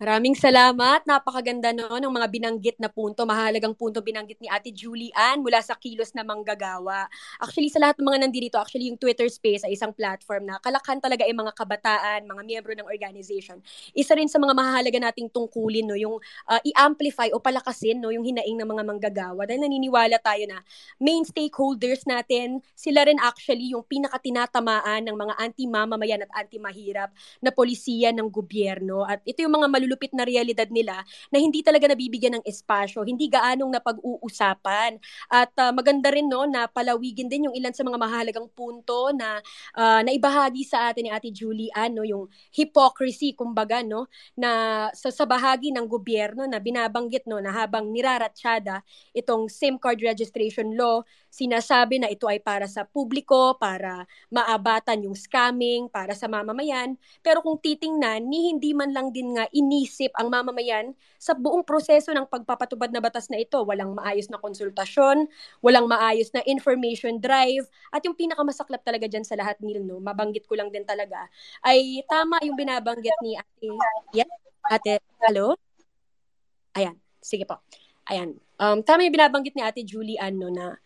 Maraming salamat. Napakaganda no ng mga binanggit na punto. Mahalagang punto binanggit ni Ate Julie Ann mula sa kilos na manggagawa. Actually, sa lahat ng mga nandito, actually yung Twitter Space ay isang platform na kalakhan talaga ay mga kabataan, mga miyembro ng organization. Isa rin sa mga mahalaga nating tungkulin no, yung uh, i-amplify o palakasin no, yung hinaing ng mga manggagawa. Dahil naniniwala tayo na main stakeholders natin, sila rin actually yung pinakatinatamaan ng mga anti-mamamayan at anti-mahirap na polisiya ng gobyerno. At ito yung mga malulungkot malulupit na realidad nila na hindi talaga nabibigyan ng espasyo, hindi gaanong napag-uusapan. At uh, maganda rin no na palawigin din yung ilan sa mga mahalagang punto na uh, naibahagi sa atin ni Ate Julie ano yung hypocrisy kumbaga no na sa, sa bahagi ng gobyerno na binabanggit no na habang niraratsyada itong SIM card registration law, sinasabi na ito ay para sa publiko, para maabatan yung scamming, para sa mamamayan. Pero kung titingnan, ni hindi man lang din nga ini iniisip ang mamamayan sa buong proseso ng pagpapatubad na batas na ito. Walang maayos na konsultasyon, walang maayos na information drive, at yung pinakamasaklap talaga dyan sa lahat, Neil, no, mabanggit ko lang din talaga, ay tama yung binabanggit ni Ate, yes? Ate, hello? Ayan, sige po. Ayan. Um, tama yung binabanggit ni Ate Julie ano na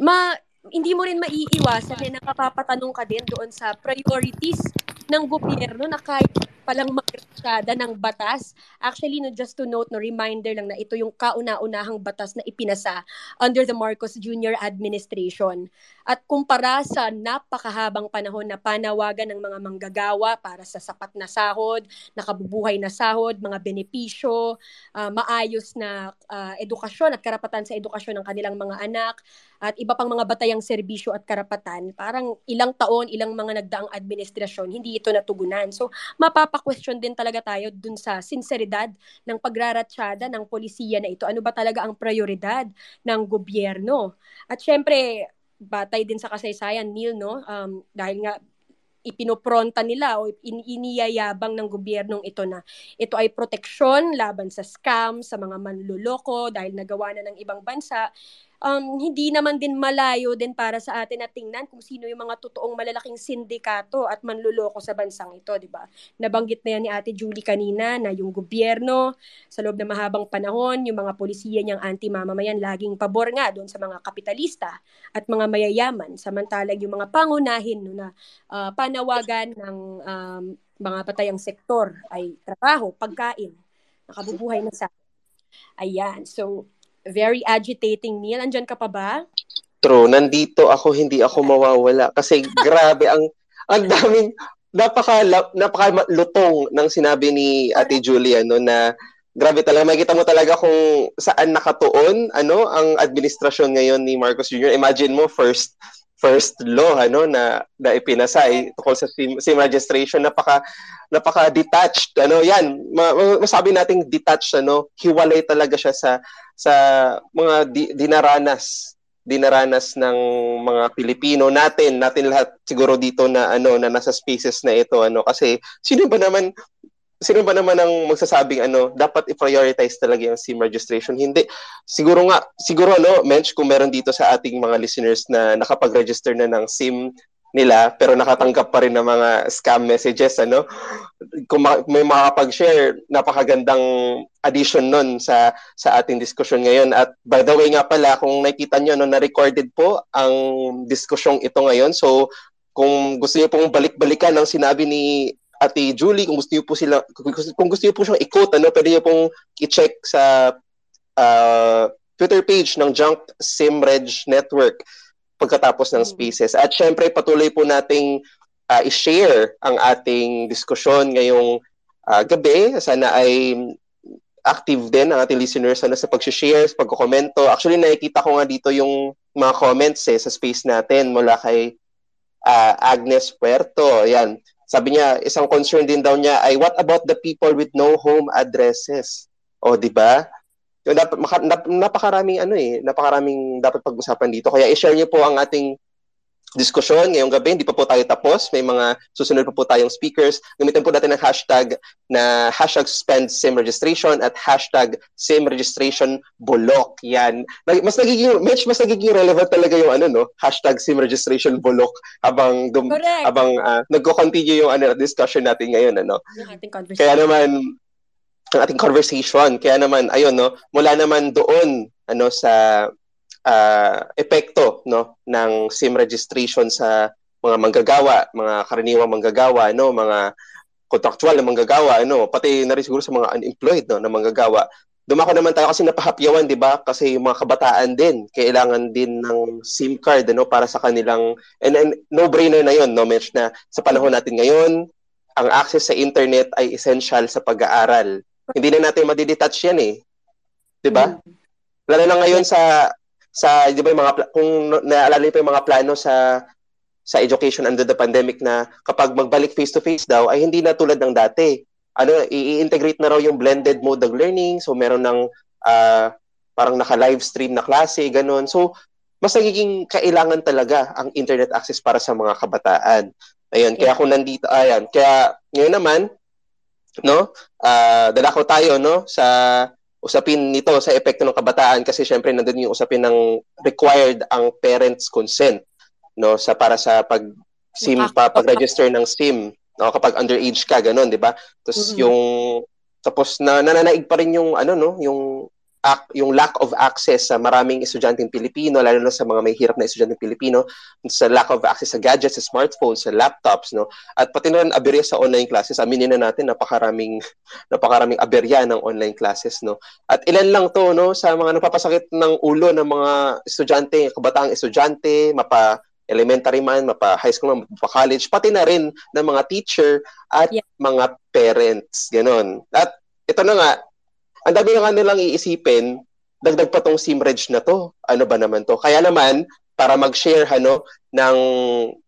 ma hindi mo rin maiiwasan na nakapapatanong ka din doon sa priorities ng gobyerno na kahit palang magkakada ng batas. Actually, no, just to note, no, reminder lang na ito yung kauna-unahang batas na ipinasa under the Marcos Jr. administration. At kumpara sa napakahabang panahon na panawagan ng mga manggagawa para sa sapat na sahod, nakabubuhay na sahod, mga benepisyo, uh, maayos na uh, edukasyon at karapatan sa edukasyon ng kanilang mga anak, at iba pang mga batayang serbisyo at karapatan, parang ilang taon, ilang mga nagdaang administrasyon, hindi ito natugunan. So, mapapa-question din talaga tayo dun sa sinseridad ng pagraratsyada ng polisiya na ito. Ano ba talaga ang prioridad ng gobyerno? At syempre, batay din sa kasaysayan, Neil, no? Um, dahil nga ipinopronta nila o iniyayabang ng gobyernong ito na ito ay proteksyon laban sa scam, sa mga manluloko dahil nagawa na ng ibang bansa um, hindi naman din malayo din para sa atin na tingnan kung sino yung mga totoong malalaking sindikato at manluloko sa bansang ito, di ba? Nabanggit na yan ni Ate Julie kanina na yung gobyerno sa loob ng mahabang panahon, yung mga polisiya niyang anti-mamamayan laging pabor nga doon sa mga kapitalista at mga mayayaman, samantalang yung mga pangunahin no, na uh, panawagan ng um, mga patayang sektor ay trabaho, pagkain, nakabubuhay na sa Ayan. So, very agitating, Neil. Andyan ka pa ba? True. Nandito ako, hindi ako mawawala. Kasi grabe, ang ang daming, napaka, napaka lutong ng sinabi ni Ate Julia, no, na grabe talaga. Makikita mo talaga kung saan nakatuon ano ang administrasyon ngayon ni Marcos Jr. Imagine mo, first first law ano na na ipinasa ay tungkol sa SIM, SIM registration. Napaka napaka detached ano yan. Ma, masabi nating detached ano hiwalay talaga siya sa sa mga di, dinaranas dinaranas ng mga Pilipino natin natin lahat siguro dito na ano na nasa spaces na ito ano. Kasi sino ba naman sino ba naman ang magsasabing ano, dapat i-prioritize talaga yung SIM registration? Hindi. Siguro nga, siguro ano, Mench, kung meron dito sa ating mga listeners na nakapag-register na ng SIM nila pero nakatanggap pa rin ng mga scam messages ano kung ma- may makapag-share napakagandang addition nun sa sa ating diskusyon ngayon at by the way nga pala kung nakita niyo no na recorded po ang diskusyong ito ngayon so kung gusto niyo pong balik-balikan ang sinabi ni Ate Julie, kung gusto niyo po sila kung gusto niyo po siyang i-quote ano, pwede niyo pong i-check sa uh, Twitter page ng Junk Simreg Network pagkatapos ng hmm. spaces. At syempre patuloy po nating uh, i-share ang ating diskusyon ngayong uh, gabi. Sana ay active din ang ating listeners ano, sa pag-share, sa pagko-komento. Actually, nakikita ko nga dito yung mga comments eh, sa space natin mula kay uh, Agnes Puerto. Yan. Sabi niya, isang concern din daw niya ay what about the people with no home addresses? O, di ba? Yung maka, nap, napakaraming ano eh, napakaraming dapat pag-usapan dito. Kaya i-share niyo po ang ating diskusyon ngayong gabi. Hindi pa po tayo tapos. May mga susunod pa po tayong speakers. Gamitin po natin ang hashtag na hashtag suspend SIM registration at hashtag SIM registration bulok. Yan. Mas nagiging, Mitch, mas nagiging relevant talaga yung ano, no? Hashtag SIM registration bulok habang, dum, habang uh, nagko-continue yung ano, discussion natin ngayon. Ano? Yung ating conversation. Kaya naman, ang ating conversation. Kaya naman, ayun, no? Mula naman doon, ano, sa uh, epekto no ng SIM registration sa mga manggagawa, mga karaniwang manggagawa, no, mga contractual na manggagawa, no, pati na rin siguro sa mga unemployed no na manggagawa. Dumako naman tayo kasi napahapyawan, 'di ba? Kasi yung mga kabataan din kailangan din ng SIM card ano para sa kanilang and, and no-brainer na 'yon, no, Mitch, na sa panahon natin ngayon, ang access sa internet ay essential sa pag-aaral. Hindi na natin madidetach 'yan eh. 'Di ba? Mm. Lalo na ngayon sa sa di ba yung mga kung naalala niyo pa yung mga plano sa sa education under the pandemic na kapag magbalik face to face daw ay hindi na tulad ng dati. Ano, i-integrate na raw yung blended mode of learning. So meron ng uh, parang naka-live stream na klase, ganun. So mas nagiging kailangan talaga ang internet access para sa mga kabataan. Ayun, kaya kung nandito ayan, kaya ngayon naman no, uh, dala ko tayo no sa usapin nito sa epekto ng kabataan kasi syempre nandoon yung usapin ng required ang parents consent no sa para sa pag SIM pa pag-register ng SIM no kapag underage ka ganun di ba tapos mm-hmm. yung tapos na nananaig pa rin yung ano no yung yung lack of access sa maraming estudyanteng Pilipino, lalo na sa mga may hirap na estudyanteng Pilipino, sa lack of access sa gadgets, sa smartphones, sa laptops, no? At pati na rin aberya sa online classes, aminin na natin, napakaraming, <laughs> napakaraming aberya ng online classes, no? At ilan lang to, no, sa mga napapasakit ng ulo ng mga estudyante, kabataang estudyante, mapa elementary man, mapa high school man, mapa college, pati na rin ng mga teacher at yeah. mga parents, ganon. At ito na nga, ang dami na nilang iisipin, dagdag pa tong SIMREG na to. Ano ba naman to? Kaya naman, para mag-share ano ng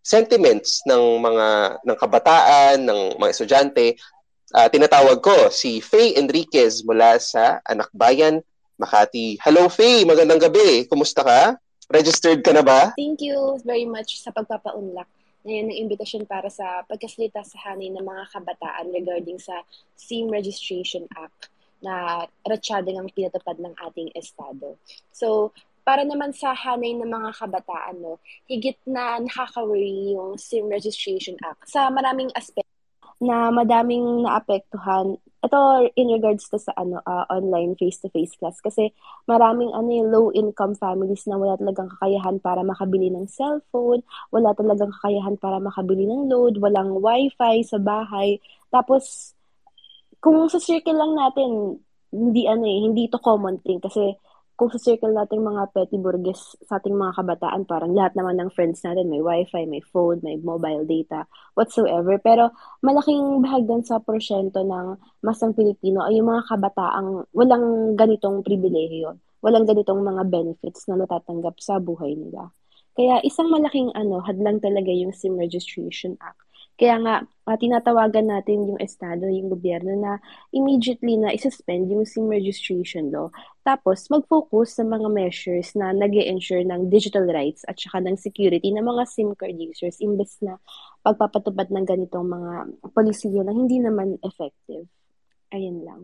sentiments ng mga ng kabataan, ng mga estudyante, uh, tinatawag ko si Faye Enriquez mula sa Anak Bayan, Makati. Hello Faye, magandang gabi. Kumusta ka? Registered ka na ba? Thank you very much sa pagpapaunlak ngayon ng imbitasyon para sa pagkasalita sa hanay ng mga kabataan regarding sa SIM Registration Act na ratsyadang ang pinatupad ng ating estado. So, para naman sa hanay ng mga kabataan, no, higit na nakaka-worry yung SIM Registration Act sa maraming aspect na madaming naapektuhan. Ito in regards to sa ano uh, online face-to-face class kasi maraming ano yung low income families na wala talagang kakayahan para makabili ng cellphone, wala talagang kakayahan para makabili ng load, walang wifi sa bahay. Tapos kung sa circle lang natin, hindi ano eh, hindi ito common thing kasi kung sa circle natin mga petty burgess sa ating mga kabataan, parang lahat naman ng friends natin may wifi, may phone, may mobile data, whatsoever. Pero malaking bahagdan sa porsyento ng masang Pilipino ay yung mga kabataang walang ganitong pribilehiyo, walang ganitong mga benefits na natatanggap sa buhay nila. Kaya isang malaking ano, hadlang talaga yung SIM Registration Act. Kaya nga, uh, tinatawagan natin yung Estado, yung gobyerno na immediately na isuspend yung SIM registration law. Tapos, mag-focus sa mga measures na nag ensure ng digital rights at saka ng security ng mga SIM card users imbes na pagpapatupad ng ganitong mga polisiya na hindi naman effective. Ayun lang.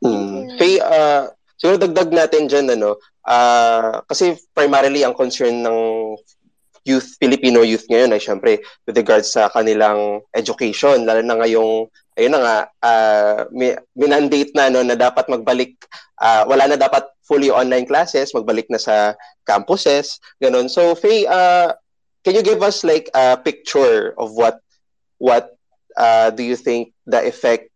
Hmm. Faye, uh, siguro dagdag natin dyan, ano, uh, kasi primarily ang concern ng youth, Filipino youth ngayon ay syempre with regards sa kanilang education, lalo na ngayong, ayun na nga, uh, minandate na no, na dapat magbalik, uh, wala na dapat fully online classes, magbalik na sa campuses, ganun. So, Faye, uh, can you give us like a picture of what, what uh, do you think the effect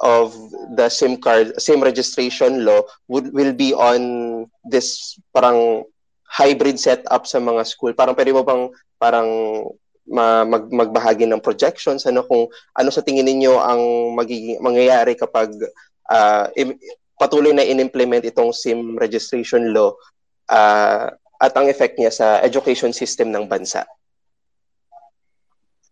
of the SIM card, SIM registration law would will be on this parang hybrid setup sa mga school? Parang pwede mo bang parang ma- mag magbahagi ng projections ano kung ano sa tingin ninyo ang magiging mangyayari kapag uh, im- patuloy na inimplement itong SIM registration law uh, at ang effect niya sa education system ng bansa.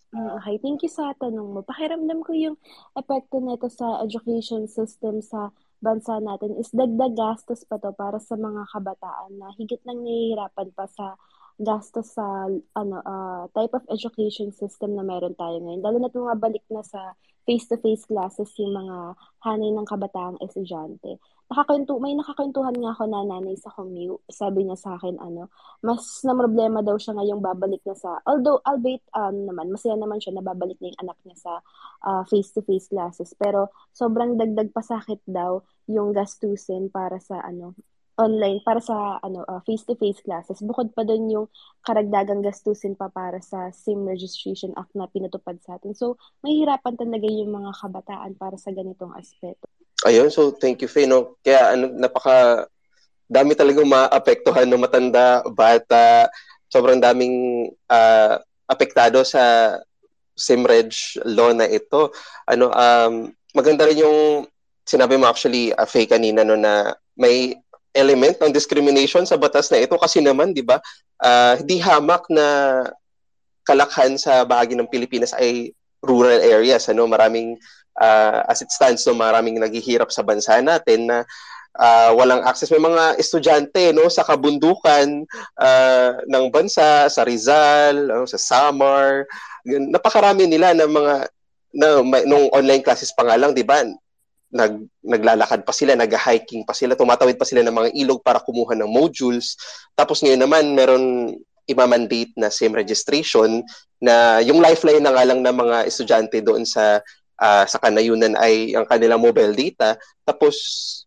Mm, okay, thank you sa tanong mo. Pakiramdam ko yung epekto nito sa education system sa bansa natin is dagdag gastos pa to para sa mga kabataan na higit nang nahihirapan pa sa gastos sa ano uh, type of education system na meron tayo ngayon. Lalo na bumabalik na sa face-to-face classes yung mga hanay ng kabataang estudyante. Nakakwento, may nakakwentuhan nga ako na nanay sa commute. Sabi niya sa akin, ano, mas na problema daw siya ngayong babalik na sa, although, albeit, um, naman, masaya naman siya na babalik na yung anak niya sa uh, face-to-face classes. Pero, sobrang dagdag pasakit daw yung gastusin para sa, ano, online para sa ano uh, face-to-face classes bukod pa doon yung karagdagang gastusin pa para sa SIM registration act na pinatupad sa atin. So, mahihirapan talaga yung mga kabataan para sa ganitong aspeto. Ayun, so thank you Faye. No? Kaya ano, napaka dami talagang maapektuhan ng matanda, bata, sobrang daming uh, apektado sa SIM-reg law na ito. Ano um maganda rin yung sinabi mo actually uh, Faye kanina no na may element ng discrimination sa batas na ito kasi naman, 'di ba? Uh, hindi hamak na kalakhan sa bahagi ng Pilipinas ay rural areas, ano, maraming uh, as it stands no, maraming naghihirap sa bansa natin na uh, walang access may mga estudyante no sa kabundukan uh, ng bansa sa Rizal, uh, sa Samar, napakarami nila ng mga na nung online classes pa nga lang, 'di ba? nag, naglalakad pa sila, nag-hiking pa sila, tumatawid pa sila ng mga ilog para kumuha ng modules. Tapos ngayon naman, meron imamandate na SIM registration na yung lifeline na nga lang ng mga estudyante doon sa uh, sa kanayunan ay ang kanilang mobile data. Tapos,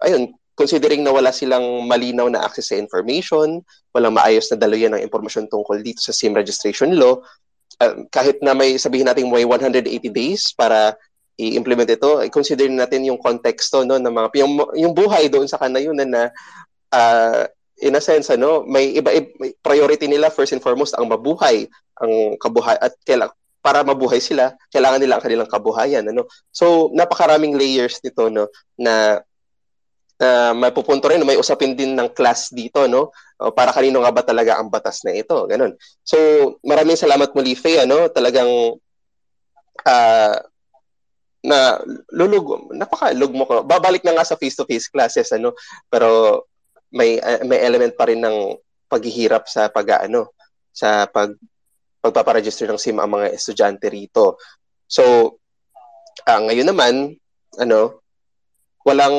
ayun, considering na wala silang malinaw na access sa information, walang maayos na daluyan ng impormasyon tungkol dito sa SIM registration law, uh, kahit na may sabihin natin may 180 days para i-implement ito, i-consider natin yung konteksto no ng mga yung, yung buhay doon sa kanayunan na uh, in a sense ano, may iba may priority nila first and foremost ang mabuhay, ang kabuhay at kailangan para mabuhay sila, kailangan nila ang kanilang kabuhayan ano. So napakaraming layers nito no na uh, may pupunto rin, may usapin din ng class dito, no? O, para kanino nga ba talaga ang batas na ito, ganun. So, maraming salamat muli, Faye, ano? Talagang uh, na lulug napakalug mo ko babalik na nga sa face to face classes ano pero may uh, may element pa rin ng paghihirap sa pag-ano sa pag pagpaparegister ng SIM ang mga estudyante rito so uh, ngayon naman ano walang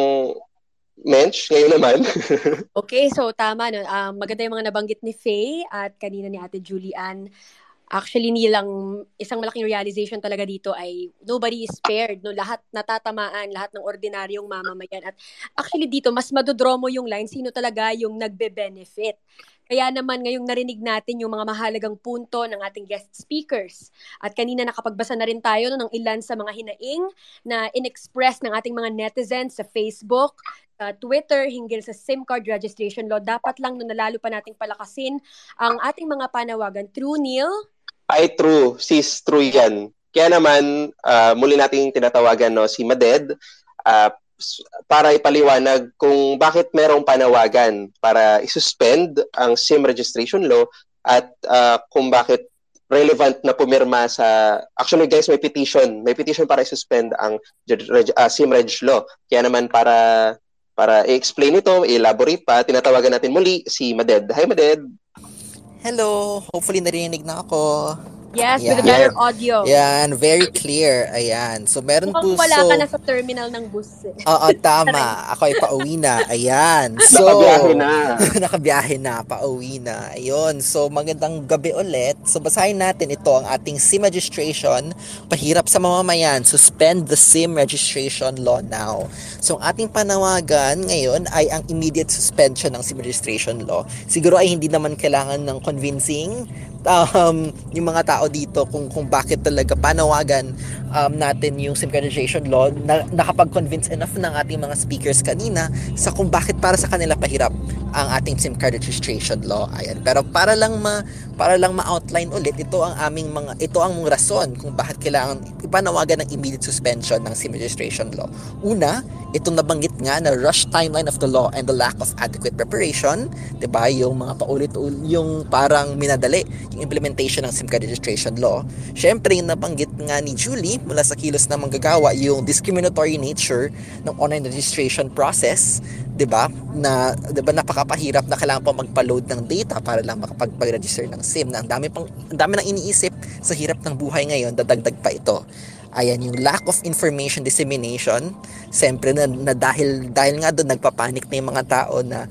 mensch ngayon naman <laughs> okay so tama no um, maganda yung mga nabanggit ni Faye at kanina ni Ate Julian Actually, nilang isang malaking realization talaga dito ay nobody is spared. No? Lahat natatamaan, lahat ng ordinaryong mamamayan. At actually dito, mas madodromo yung line, sino talaga yung nagbe-benefit. Kaya naman ngayong narinig natin yung mga mahalagang punto ng ating guest speakers. At kanina nakapagbasa na rin tayo no, ng ilan sa mga hinaing na inexpress ng ating mga netizens sa Facebook, sa Twitter hinggil sa SIM card registration law. Dapat lang no, nalalo pa nating palakasin ang ating mga panawagan. True, Neil? Ay, true. Sis, true yan. Kaya naman, uh, muli nating tinatawagan no, si Maded uh, para ipaliwanag kung bakit merong panawagan para isuspend ang SIM registration law at uh, kung bakit relevant na pumirma sa actually guys may petition may petition para i-suspend ang uh, SIM-Reg law. Kaya naman para para i-explain ito i-elaborate pa tinatawagan natin muli si Maded. Hi Maded! Hello! Hopefully narinig na ako Yes, with a better audio. Yan, very clear. Ayan. So, meron Mukhang po wala so... ka na sa terminal ng bus. Eh. Oo, tama. Ako ay pauwi na. Ayan. <laughs> So, nakabiyahe na. <laughs> nakabiyahe na, pauwi na. Ayun. So, magandang gabi ulit. So, basahin natin ito ang ating SIM registration. Pahirap sa mamamayan. Suspend the SIM registration law now. So, ang ating panawagan ngayon ay ang immediate suspension ng SIM registration law. Siguro ay hindi naman kailangan ng convincing um, yung mga tao dito kung kung bakit talaga panawagan um, natin yung SIM registration law na nakapag-convince enough ng ating mga speakers kanina sa kung bakit para sa kanila pahirap ang ating SIM card registration law. Ayan. Pero para lang ma para lang ma-outline ulit ito ang aming mga ito ang rason kung bakit kailangan ipanawagan ng immediate suspension ng SIM registration law. Una, itong nabanggit nga na rush timeline of the law and the lack of adequate preparation, 'di ba? Yung mga paulit-ulit yung parang minadali yung implementation ng SIM card registration law. Syempre, yung nabanggit nga ni Julie mula sa kilos na manggagawa yung discriminatory nature ng online registration process 'di ba? Na 'di ba napakapahirap na kailangan pa magpa-load ng data para lang makapag-register ng SIM. Na ang dami pang ang dami nang iniisip sa hirap ng buhay ngayon, dadagdag pa ito. Ayan, yung lack of information dissemination, siyempre na, na dahil dahil nga doon nagpapanik na yung mga tao na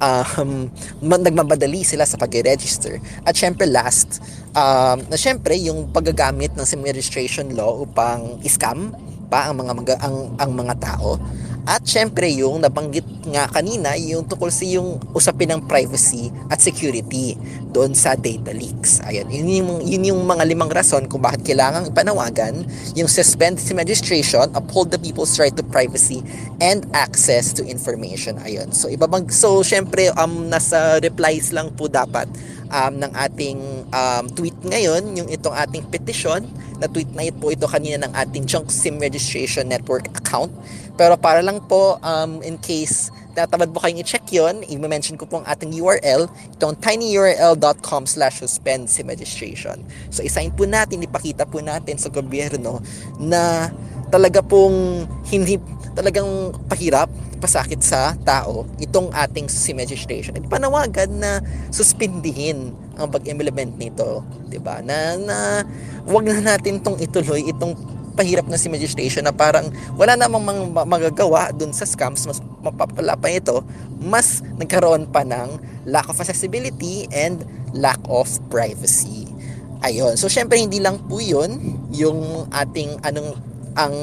um, nagmamadali sila sa pag-register. At syempre last, um, na syempre yung paggagamit ng SIM registration law upang scam pa ang mga ang, ang mga tao at syempre yung nabanggit nga kanina, yung tungkol sa yung usapin ng privacy at security doon sa data leaks. Ayan, yun yung, yun yung mga limang rason kung bakit kailangan ipanawagan yung suspend SIM registration, uphold the people's right to privacy and access to information. Ayun. So ibabang so syempre um nasa replies lang po dapat um, ng ating um, tweet ngayon, yung itong ating petition, na tweet na ito po ito kanina ng ating Junk SIM Registration Network account pero para lang po, um, in case tatamad mo kayong i-check yun, i-mention ko po ang ating URL, itong tinyurl.com slash suspend SIM registration. So, isign po natin, ipakita po natin sa gobyerno na talaga pong hindi talagang pahirap, pasakit sa tao itong ating SIM registration. At panawagan na suspindihin ang pag-implement nito, 'di ba? Na na wag na natin tong ituloy itong pahirap na si registration na parang wala namang mga magagawa dun sa scams, mas mapapala pa ito, mas nagkaroon pa ng lack of accessibility and lack of privacy. Ayun. So, syempre, hindi lang po yun yung ating anong ang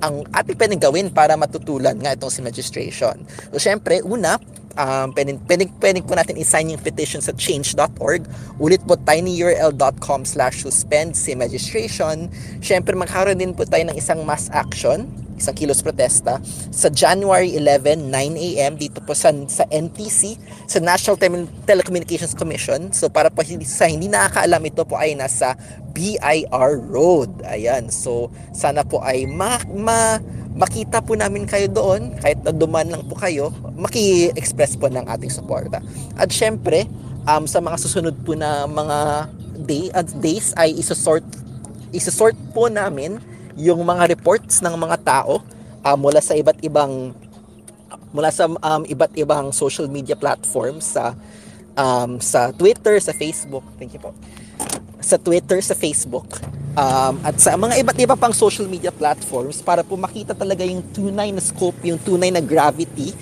ang ating pwedeng gawin para matutulan nga itong si registration. So, syempre, una, um, pwedeng, pwedeng, pwedeng po natin i-sign yung petition sa change.org. Ulit po tinyurl.com slash suspend SIM registration. Siyempre, magkaroon din po tayo ng isang mass action isang kilos protesta sa January 11, 9 a.m. dito po sa, sa NTC, sa National Tele- Telecommunications Commission. So para po sa hindi nakakaalam, ito po ay nasa BIR Road. Ayan. So sana po ay ma, ma makita po namin kayo doon, kahit na duman lang po kayo, maki-express po ng ating suporta. At syempre, um, sa mga susunod po na mga day, uh, days ay isosort, isosort po namin yung mga reports ng mga tao uh, mula sa iba't ibang mula sa um, iba't ibang social media platforms sa um, sa Twitter, sa Facebook. Thank you po. Sa Twitter, sa Facebook, um, at sa mga iba't iba pang social media platforms para po makita talaga yung tunay na scope, yung tunay na gravity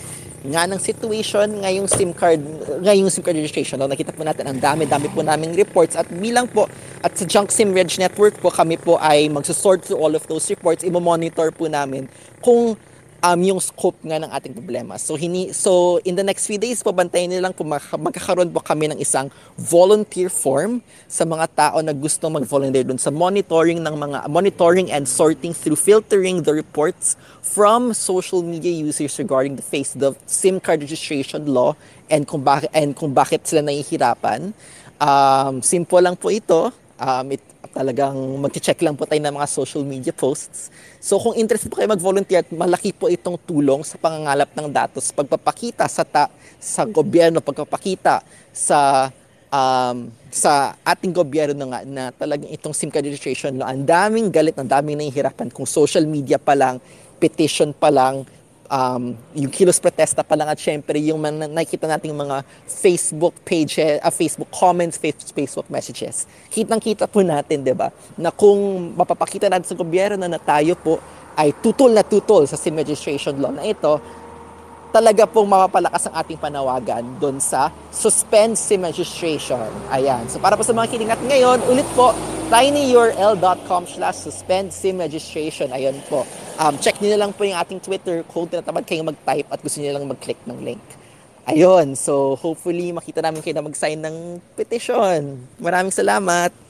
nga ng situation ngayong SIM card ngayong SIM card registration. No, nakita po natin ang dami-dami po naming reports. At bilang po at sa Junk SIM Reg Network po kami po ay magsosort through all of those reports. I-monitor po namin kung um, yung scope nga ng ating problema. So, hini, so in the next few days po, bantayan nyo lang kung magkakaroon po kami ng isang volunteer form sa mga tao na gusto mag-volunteer dun sa monitoring ng mga, monitoring and sorting through filtering the reports from social media users regarding the face the SIM card registration law and kung bakit, and kung bakit sila nahihirapan. Um, simple lang po ito. Um, it, talagang mag-check lang po tayo ng mga social media posts. So kung interested po kayo mag-volunteer, malaki po itong tulong sa pangangalap ng datos, pagpapakita sa ta- sa gobyerno, pagpapakita sa um, sa ating gobyerno nga na talagang itong SIM card registration law, ang daming galit, ang daming nahihirapan kung social media pa lang, petition pa lang, um, yung kilos protesta pa lang at syempre yung man, nakikita nating mga Facebook page, uh, Facebook comments, Facebook messages. Kitang-kita po natin, 'di ba? Na kung mapapakita natin sa gobyerno na tayo po ay tutol na tutol sa SIM registration law na ito, talaga pong mapapalakas ang ating panawagan doon sa suspend SIM registration. Ayan. So para po sa mga kiling natin ngayon, ulit po, tinyurl.com slash suspend SIM registration. Ayan po. Um, check niyo lang po yung ating Twitter kung tinatamad kayong mag-type at gusto niyo lang mag-click ng link. Ayun. So hopefully makita namin kayo na mag-sign ng petition. Maraming salamat.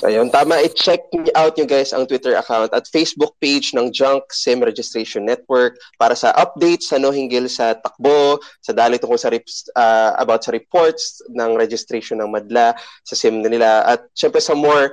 Ayun, tama. I-check out nyo guys ang Twitter account at Facebook page ng Junk SIM Registration Network para sa updates ano hinggil sa takbo, sa dali tungkol sa rips, uh, about sa reports ng registration ng madla sa SIM nila at syempre sa more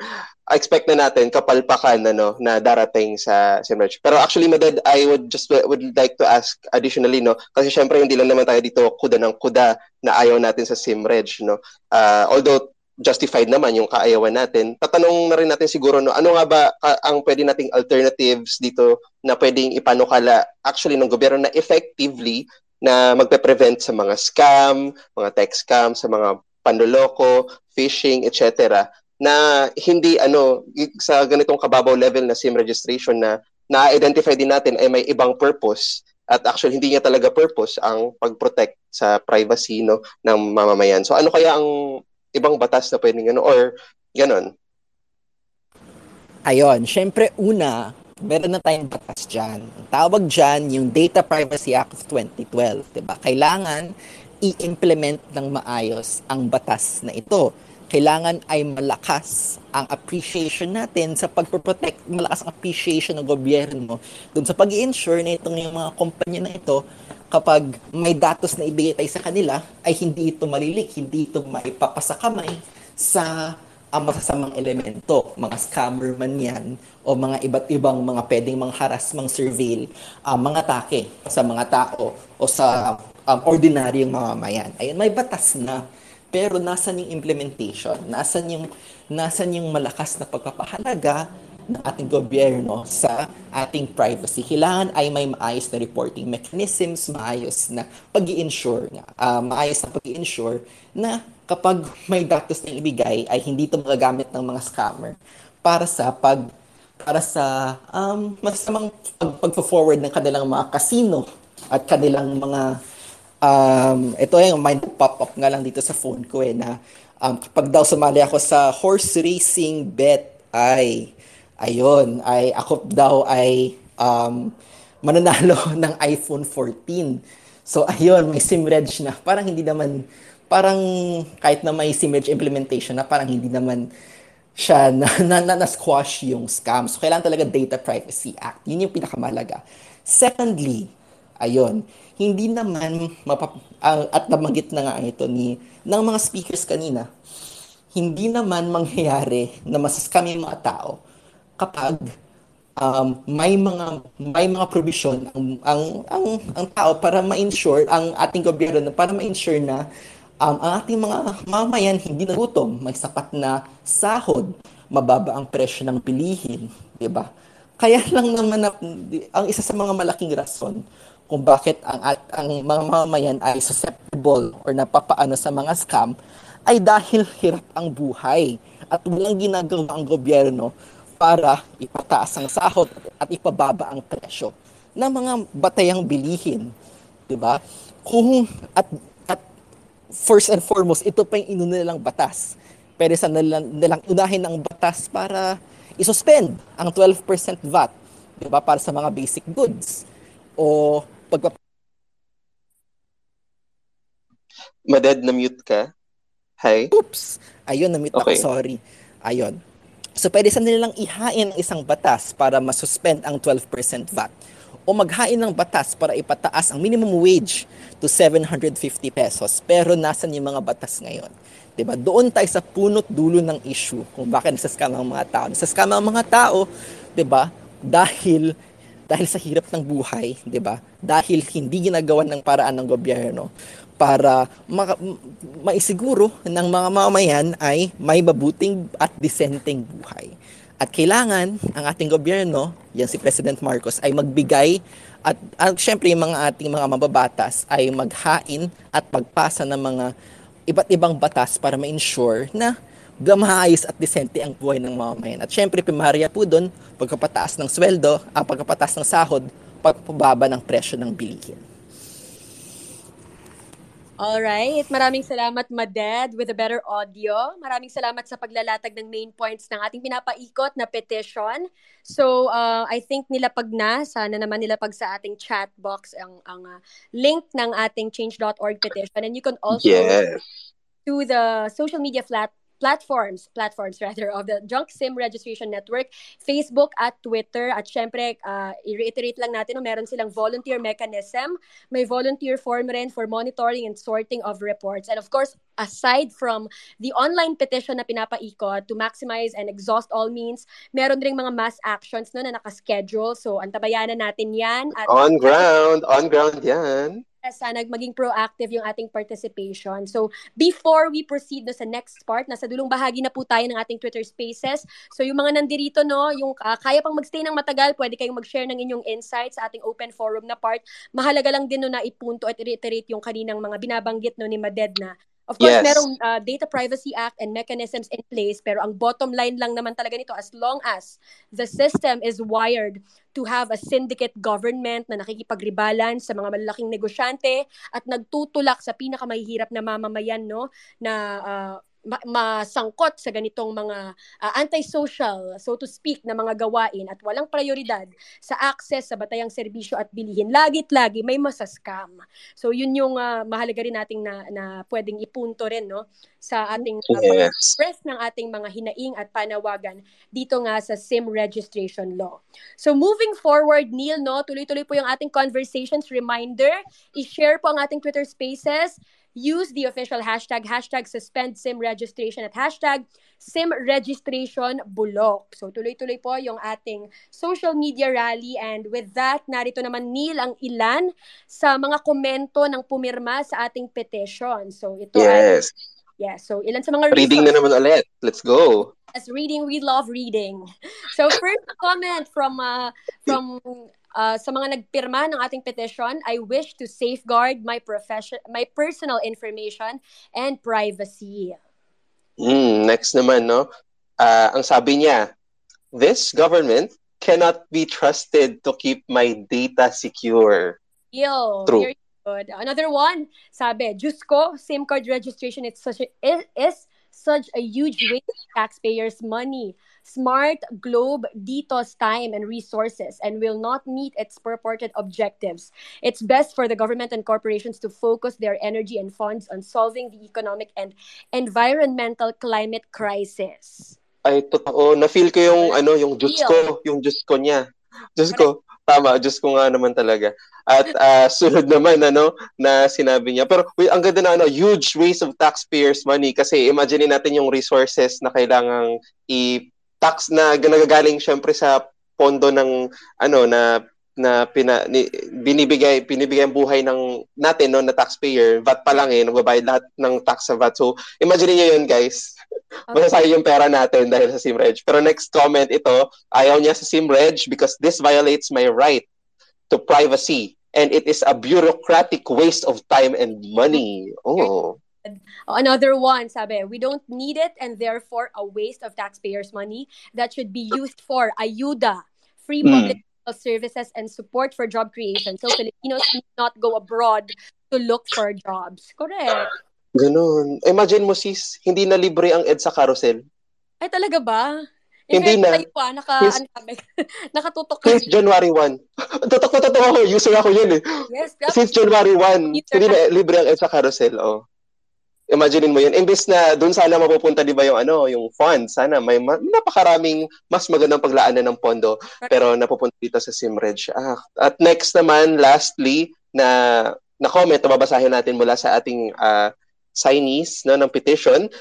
expect na natin kapalpakan ano na darating sa SIMReg. Pero actually Madad, I would just would like to ask additionally no kasi syempre hindi lang naman tayo dito kuda ng kuda na ayaw natin sa SIMReg no. Uh, although justified naman yung kaayawan natin. Tatanong na rin natin siguro no, ano nga ba ang pwede nating alternatives dito na pwedeng ipanukala actually ng gobyerno na effectively na magpe-prevent sa mga scam, mga text scam, sa mga panloloko, phishing, etc. na hindi ano sa ganitong kababaw level na SIM registration na na-identify din natin ay may ibang purpose at actually hindi niya talaga purpose ang pag-protect sa privacy no ng mamamayan. So ano kaya ang ibang batas na pwedeng ano or ganon? Ayon, syempre una, meron na tayong batas dyan. Tawag dyan yung Data Privacy Act of 2012. Diba? Kailangan i-implement ng maayos ang batas na ito. Kailangan ay malakas ang appreciation natin sa pagproprotect, malakas ang appreciation ng gobyerno dun sa pag ensure na itong yung mga kumpanya na ito kapag may datos na ibigay tayo sa kanila, ay hindi ito malilik, hindi ito maipapasakamay sa ang masasamang elemento, mga scammer man yan, o mga iba't ibang mga pwedeng mga haras, mga surveil, uh, mga take sa mga tao o sa um, ordinaryong mamamayan. Ayun, may batas na. Pero nasan yung implementation? Nasan yung, nasan yung malakas na pagpapahalaga ng ating gobyerno sa ating privacy. Kailangan ay may maayos na reporting mechanisms, maayos na pag ensure nga, uh, maayos na pag ensure na kapag may datos na ibigay ay hindi ito magagamit ng mga scammer para sa pag para sa um, masamang pag, pag-forward ng kanilang mga casino at kanilang mga um, ito yung mind pop-up nga lang dito sa phone ko eh na um, kapag daw sumali ako sa horse racing bet ay ayun, ay ako daw ay um, mananalo <laughs> ng iPhone 14. So ayun, may SIM-reg na. Parang hindi naman, parang kahit na may SIM-reg implementation na parang hindi naman siya na, <laughs> na, na, na squash yung scam. So kailangan talaga Data Privacy Act. Yun yung pinakamalaga. Secondly, ayun, hindi naman mapap- uh, at nabanggit na nga ito ni ng mga speakers kanina, hindi naman mangyayari na masascam yung mga tao kapag um, may mga may mga provision ang ang ang, ang tao para ma-ensure ang ating gobyerno para ma-ensure na um, ang ating mga mamayan hindi nagutom, may sapat na sahod, mababa ang presyo ng bilihin, 'di ba? Kaya lang naman na, ang isa sa mga malaking rason kung bakit ang ang mga mamayan ay susceptible or napapaano sa mga scam ay dahil hirap ang buhay at walang ginagawa ang gobyerno para ipataas ang sahod at ipababa ang presyo ng mga batayang bilihin. 'Di ba? Kung at, at first and foremost, ito pa yung inuna nilang batas. Pero sa nilang, nilang unahin ng batas para isuspend ang 12% VAT, 'di ba, para sa mga basic goods. O pagpap Madad na mute ka. Hi. Oops. Ayun, na-mute okay. ako, sorry. Ayun. So pwede sa nilang ihain ang isang batas para masuspend ang 12% VAT o maghain ng batas para ipataas ang minimum wage to 750 pesos. Pero nasan yung mga batas ngayon? 'Di ba? Doon tayo sa punot dulo ng issue kung bakit nasascam ang mga tao. Nasascam ang mga tao, 'di ba? Dahil dahil sa hirap ng buhay, 'di ba? Dahil hindi ginagawa ng paraan ng gobyerno para maka- maisiguro ng mga mamamayan ay may mabuting at disenteng buhay. At kailangan ang ating gobyerno, yan si President Marcos, ay magbigay at, at syempre yung mga ating mga mababatas ay maghain at pagpasa ng mga iba't ibang batas para ma-ensure na maayos at disente ang buhay ng mamamayan. At syempre, primarya po doon, pagkapataas ng sweldo, ah, pagkapataas ng sahod, pagpababa ng presyo ng bilihin. Alright, maraming salamat Maded with a better audio. Maraming salamat sa paglalatag ng main points ng ating pinapaikot na petition. So, uh, I think nilapag na, sana naman nilapag sa ating chat box ang, ang uh, link ng ating change.org petition. And you can also Yes. to the social media flat platforms, platforms <laughs> rather, of the Junk SIM Registration Network, Facebook at Twitter. At syempre, uh, i-reiterate lang natin, no, meron silang volunteer mechanism. May volunteer form rin for monitoring and sorting of reports. And of course, aside from the online petition na pinapaikot to maximize and exhaust all means, meron ring mga mass actions no, na nakaschedule. So, antabayanan natin yan. At On ground, on ground yan. Sana maging proactive yung ating participation. So, before we proceed no, sa next part, nasa dulong bahagi na po tayo ng ating Twitter Spaces. So, yung mga nandirito, no, yung uh, kaya pang magstay ng matagal, pwede kayong mag-share ng inyong insights sa ating open forum na part. Mahalaga lang din no, na ipunto at reiterate yung kaninang mga binabanggit no, ni Maded na Of course, Yes. merong uh, Data Privacy Act and mechanisms in place, pero ang bottom line lang naman talaga nito, as long as the system is wired to have a syndicate government na nakikipagribalan sa mga malalaking negosyante at nagtutulak sa pinakamahihirap na mamamayan no na uh, ma- masangkot sa ganitong mga uh, antisocial, so to speak, na mga gawain at walang prioridad sa access sa batayang serbisyo at bilihin. Lagit-lagi may masaskam. So yun yung uh, mahalaga rin nating na, na pwedeng ipunto rin no sa ating uh, Yes. express ng ating mga hinaing at panawagan dito nga sa SIM registration law. So moving forward, Neil, no, tuloy-tuloy po yung ating conversations. Reminder, i-share po ang ating Twitter spaces. Use the official hashtag, hashtag suspend SIM registration at hashtag SIM registration bulok. So tuloy-tuloy po yung ating social media rally and with that, narito naman Neil ang ilan sa mga komento ng pumirma sa ating petition. So ito ay Yes. Yeah, so ilan sa mga Reading na reasons naman ulit. Let's go. as reading, we love reading. So first comment from uh, from uh, sa mga nagpirma ng ating petition, I wish to safeguard my profession, my personal information and privacy. Mm, next naman, no? Ah, ang sabi niya, this government cannot be trusted to keep my data secure. Yo, True. very good. Another one, sabi, Diyos ko, SIM card registration is such a, is, is such a huge waste of taxpayers' money. Smart Globe detours time and resources and will not meet its purported objectives. It's best for the government and corporations to focus their energy and funds on solving the economic and environmental climate crisis. Ay, totoo. Na-feel ko yung, ano, yung Diyos ko, yung Diyos ko niya. Diyos ko. Tama, Diyos ko nga naman talaga. At ah, <laughs> sunod naman, ano, na sinabi niya. Pero, wait, ang ganda na, ano, huge waste of taxpayers' money. Kasi, imagine natin yung resources na kailangang i-tax na nagagaling syempre sa pondo ng, ano, na na pina, ni, binibigay binibigay ang buhay ng natin no na taxpayer VAT pa lang eh nagbabayad lahat ng tax sa VAT so imagine niyo yun guys Masasayang yung pera natin dahil sa SIMREG. Pero next comment ito, ayaw niya sa SIMREG because this violates my right to privacy and it is a bureaucratic waste of time and money. Oh. Another one, sabi, we don't need it and therefore a waste of taxpayers' money that should be used for ayuda, free Mm. public services, and support for job creation. So Filipinos need not go abroad to look for jobs. Correct. Ganun. Imagine mo sis, hindi na libre ang EDSA carousel. Ay, talaga ba? Hindi fairness na. Tayo pa, naka, Yes. ano, <laughs> nakatutok ka. Since January 1. <laughs> Totoo ko, totoo ko. User ako yun eh. Yes. Since January 1, User hindi na libre ang EDSA carousel. Oh. Imagine mo yun. Imbes na doon sana mapupunta di ba yung ano, yung funds, sana may ma- napakaraming mas magandang paglaanan ng pondo pero napupunta dito sa SIMREG. Ah, at next naman, lastly, na na comment na babasahin natin mula sa ating ah, signees no, ng petition.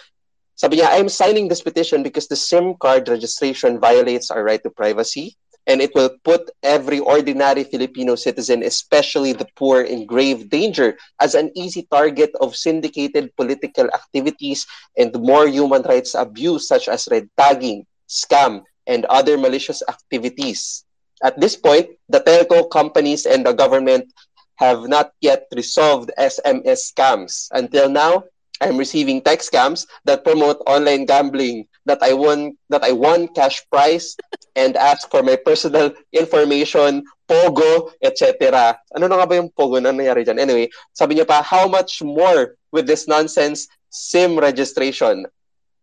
Sabi niya, I'm signing this petition because the SIM card registration violates our right to privacy. And it will put every ordinary Filipino citizen, especially the poor, in grave danger as an easy target of syndicated political activities and more human rights abuse such as red tagging, scam, and other malicious activities. At this point, the telco companies and the government have not yet resolved SMS scams. Until now, I'm receiving text scams that promote online gambling that I won that I won cash prize and ask for my personal information, Pogo, etc. Ano na nga ba yung Pogo na nangyari dyan? Anyway, sabi niya pa, how much more with this nonsense SIM registration?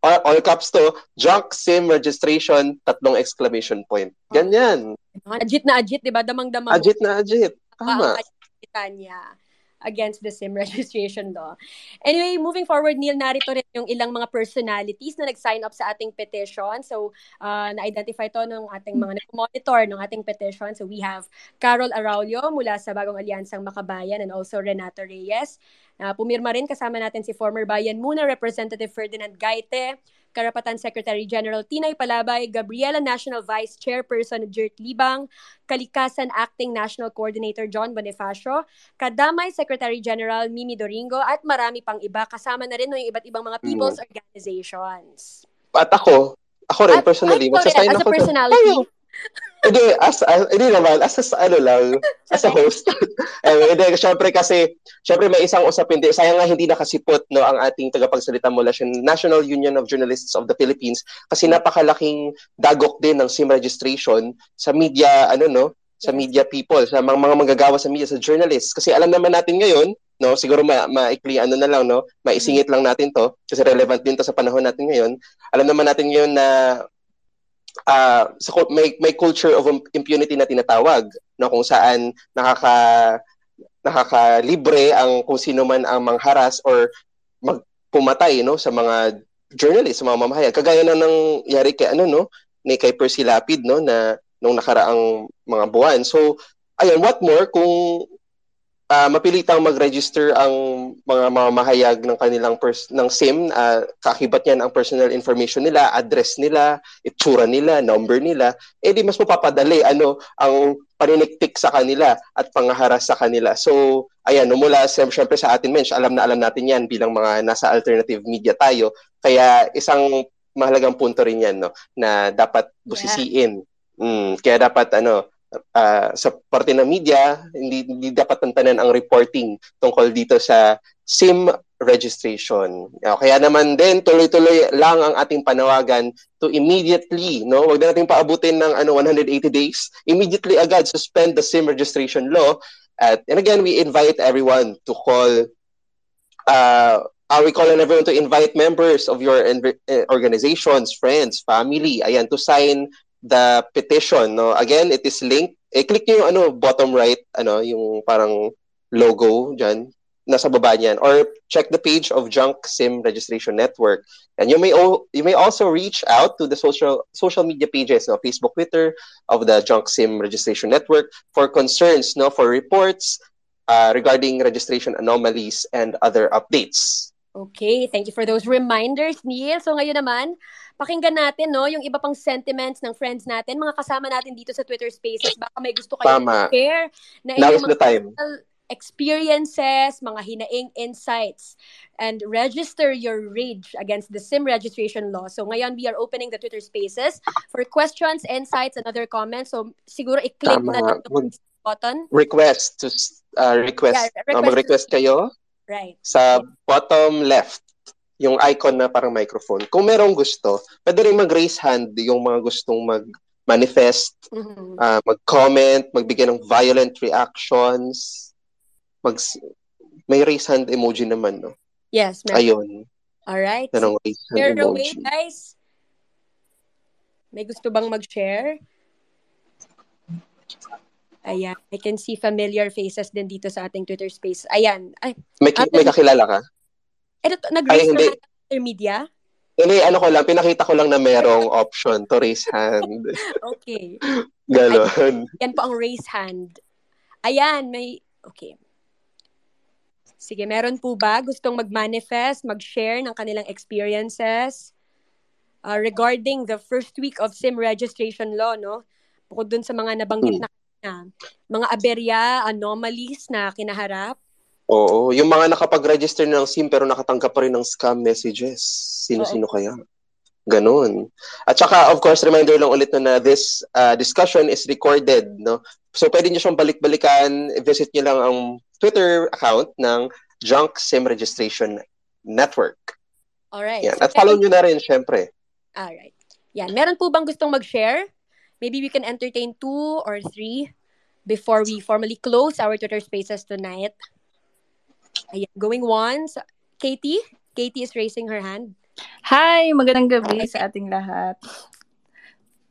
All, all caps to, junk SIM registration, tatlong exclamation point. Ganyan. Ajit na ajit, di ba? Damang-damang. Ajit na ajit. Tama. niya against the SIM <laughs> registration law. Anyway, moving forward, Neil, narito rin yung ilang mga personalities na nag-sign up sa ating petition. So, uh, na-identify to ng ating mga nag-monitor ng ating petition. So, we have Carol Araulio mula sa Bagong Alyansang Makabayan and also Renato Reyes. Uh, pumirma rin kasama natin si former Bayan Muna Representative Ferdinand Gaite, Karapatan Secretary General Tinay Palabay, Gabriela National Vice Chairperson Jert Libang, Kalikasan Acting National Coordinator John Bonifacio, Kadamay Secretary General Mimi Doringo, at marami pang iba. Kasama na rin no, yung iba't ibang mga people's mm. organizations. At ako, ako rin, at, personally, magsasign ako. As a personality. To, hindi, as, as, hindi naman, as, as ano lang, as a host. <laughs> eh, hindi, syempre kasi, syempre may isang usapin din. Sayang nga hindi nakasipot no, ang ating tagapagsalita mula sa National Union of Journalists of the Philippines kasi napakalaking dagok din ng SIM registration sa media, ano no, sa media people, sa mga, mga manggagawa sa media, sa journalists. Kasi alam naman natin ngayon, no, siguro ma maikli ano na lang, no, maisingit lang natin to kasi relevant din to sa panahon natin ngayon. Alam naman natin ngayon na uh, sa, may, may culture of impunity na tinatawag no kung saan nakaka nakakalibre ang kung sino man ang mangharas or magpumatay no sa mga journalists, sa mga mamahayag. Kagaya na ng yari kay ano no ni kay Percy Lapid no na nung nakaraang mga buwan. So ayun, what more kung uh, mapilitang mag-register ang mga mamahayag ng kanilang pers- ng SIM, uh, kakibat niyan ang personal information nila, address nila, itsura nila, number nila, eh di mas mapapadali ano ang paniniktik sa kanila at pangaharas sa kanila. So, ayan, mula siyempre sa atin mensch, alam na alam natin yan bilang mga nasa alternative media tayo. Kaya isang mahalagang punto rin yan no na dapat busisiin. Yeah. Mm, kaya dapat ano uh, sa parte ng media, hindi, hindi dapat tantanan ang reporting tungkol dito sa SIM registration. Uh, kaya naman din tuloy-tuloy lang ang ating panawagan to immediately, no? Wag na nating paabutin ng ano 180 days. Immediately agad suspend the SIM registration law. At and again, we invite everyone to call uh, uh, we call on everyone to invite members of your eh, organizations, friends, family, ayan, to sign the petition, no? Again, it is linked. Eh, click niyo yung ano, bottom right, ano, yung parang logo dyan, nasa baba niyan. Or check the page of Junk SIM Registration Network. And you may o- you may also reach out to the social social media pages, no, Facebook, Twitter of the Junk SIM Registration Network for concerns, no, for reports uh, regarding registration anomalies and other updates. Okay, thank you for those reminders, Neil. So ngayon naman, pakinggan natin no yung iba pang sentiments ng friends natin, mga kasama natin dito sa Twitter Spaces. Baka may gusto kayo share na Now is the time. experiences, mga hinaing insights, and register your rage against the SIM registration law. So ngayon, we are opening the Twitter Spaces for questions, insights, and other comments. So siguro i-click Tama. na button. Request to uh, request. Yeah, request, uh, mag-request kayo Right. Sa bottom left, yung icon na parang microphone. Kung merong gusto, pwede rin mag-raise hand yung mga gustong mag-manifest, mm-hmm. uh, mag-comment, magbigay ng violent reactions. Mag may raise hand emoji naman, no? Yes. Meron. Ayun. Alright. Merong raise hand Share emoji. Away, guys. May gusto bang mag-share? Ayan. I can see familiar faces din dito sa ating Twitter space. Ayan. Ay, may, ki- may kakilala ka? Ito, nag-raise na media? Hindi, ano ko lang, pinakita ko lang na merong option to raise hand. <laughs> okay. Ganon. Ay, yan po ang raise hand. Ayan, may, okay. Sige, meron po ba gustong mag-manifest, mag-share ng kanilang experiences uh, regarding the first week of SIM registration law, no? Bukod dun sa mga nabanggit na, na mga aberya, anomalies na kinaharap. Oo, yung mga nakapag-register ng SIM pero nakatanggap pa rin ng scam messages. Sino-sino kaya? Ganon. At saka, of course, reminder lang ulit na, na this uh, discussion is recorded, no? So, pwede nyo siyang balik-balikan. Visit nyo lang ang Twitter account ng Junk SIM Registration Network. Alright. Yan. So, At follow meron- nyo na rin, syempre. Alright. Yan. Meron po bang gustong mag-share? Maybe we can entertain two or three before we formally close our Twitter spaces tonight. Ayan. Going once. Katie? Katie is raising her hand. Hi! Magandang gabi sa ating lahat.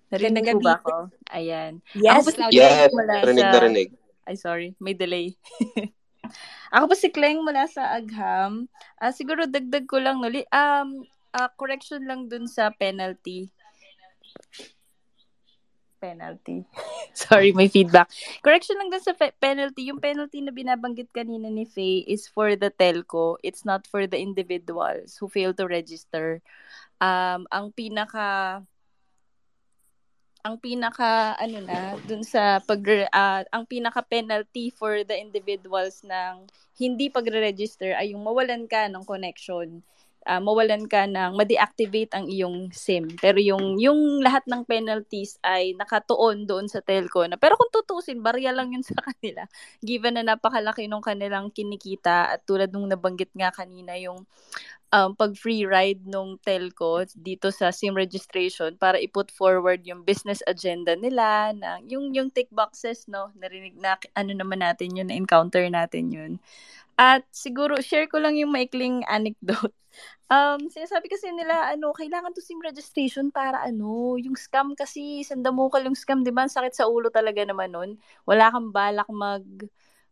Narinig po ba ako? Ayan. Yes, Ako po si Yes, mula rinig sa... na rinig. Ay, sorry. May delay. <laughs> ako po si Kleng mula sa Agham. Ah, siguro dagdag ko lang, nuli. Um, ah, correction lang dun sa penalty. Penalty. <laughs> sorry, may feedback. Correction lang dun sa fe- penalty. Yung penalty na binabanggit kanina ni Faye is for the telco. It's not for the individuals who fail to register. Um, ang pinaka ang pinaka ano na dun sa pag ah, ang pinaka penalty for the individuals ng hindi pagre-register ay yung mawalan ka ng connection Ah, mawalan ka ng ma-deactivate ang iyong SIM. Pero yung yung lahat ng penalties ay nakatuon doon sa telco na pero kung tutusin barya lang yun <laughs> sa kanila. Given na napakalaki nung kanilang kinikita at tulad nung nabanggit nga kanina yung um, pag free ride nung telco dito sa SIM registration para i-put forward yung business agenda nila na yung yung tick boxes no? Narinig na ano naman natin yun na encounter natin yun at siguro share ko lang yung maikling anecdote <laughs> Um, sinasabi kasi nila, ano, kailangan to SIM registration para ano, yung scam kasi, sandamukal yung scam, di ba? Sakit sa ulo talaga naman nun. Wala kang balak mag,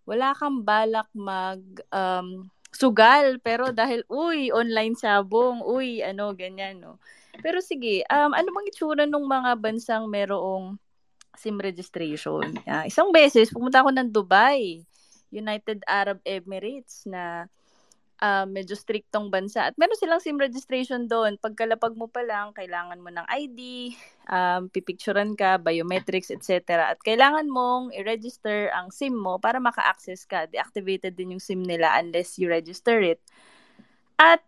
wala kang balak mag, um, sugal, pero dahil, uy, online sabong, uy, ano, ganyan, no. Pero sige, um, ano bang itsura ng mga bansang merong SIM registration? Ah, isang beses, pumunta ako ng Dubai, United Arab Emirates na ah, medyo striktong bansa. At meron silang SIM registration doon. Pagkalapag mo pa lang, kailangan mo ng ID, um, pipicturan ka, biometrics, etc. At kailangan mong i-register ang SIM mo para maka-access ka. Deactivated din yung SIM nila unless you register it. At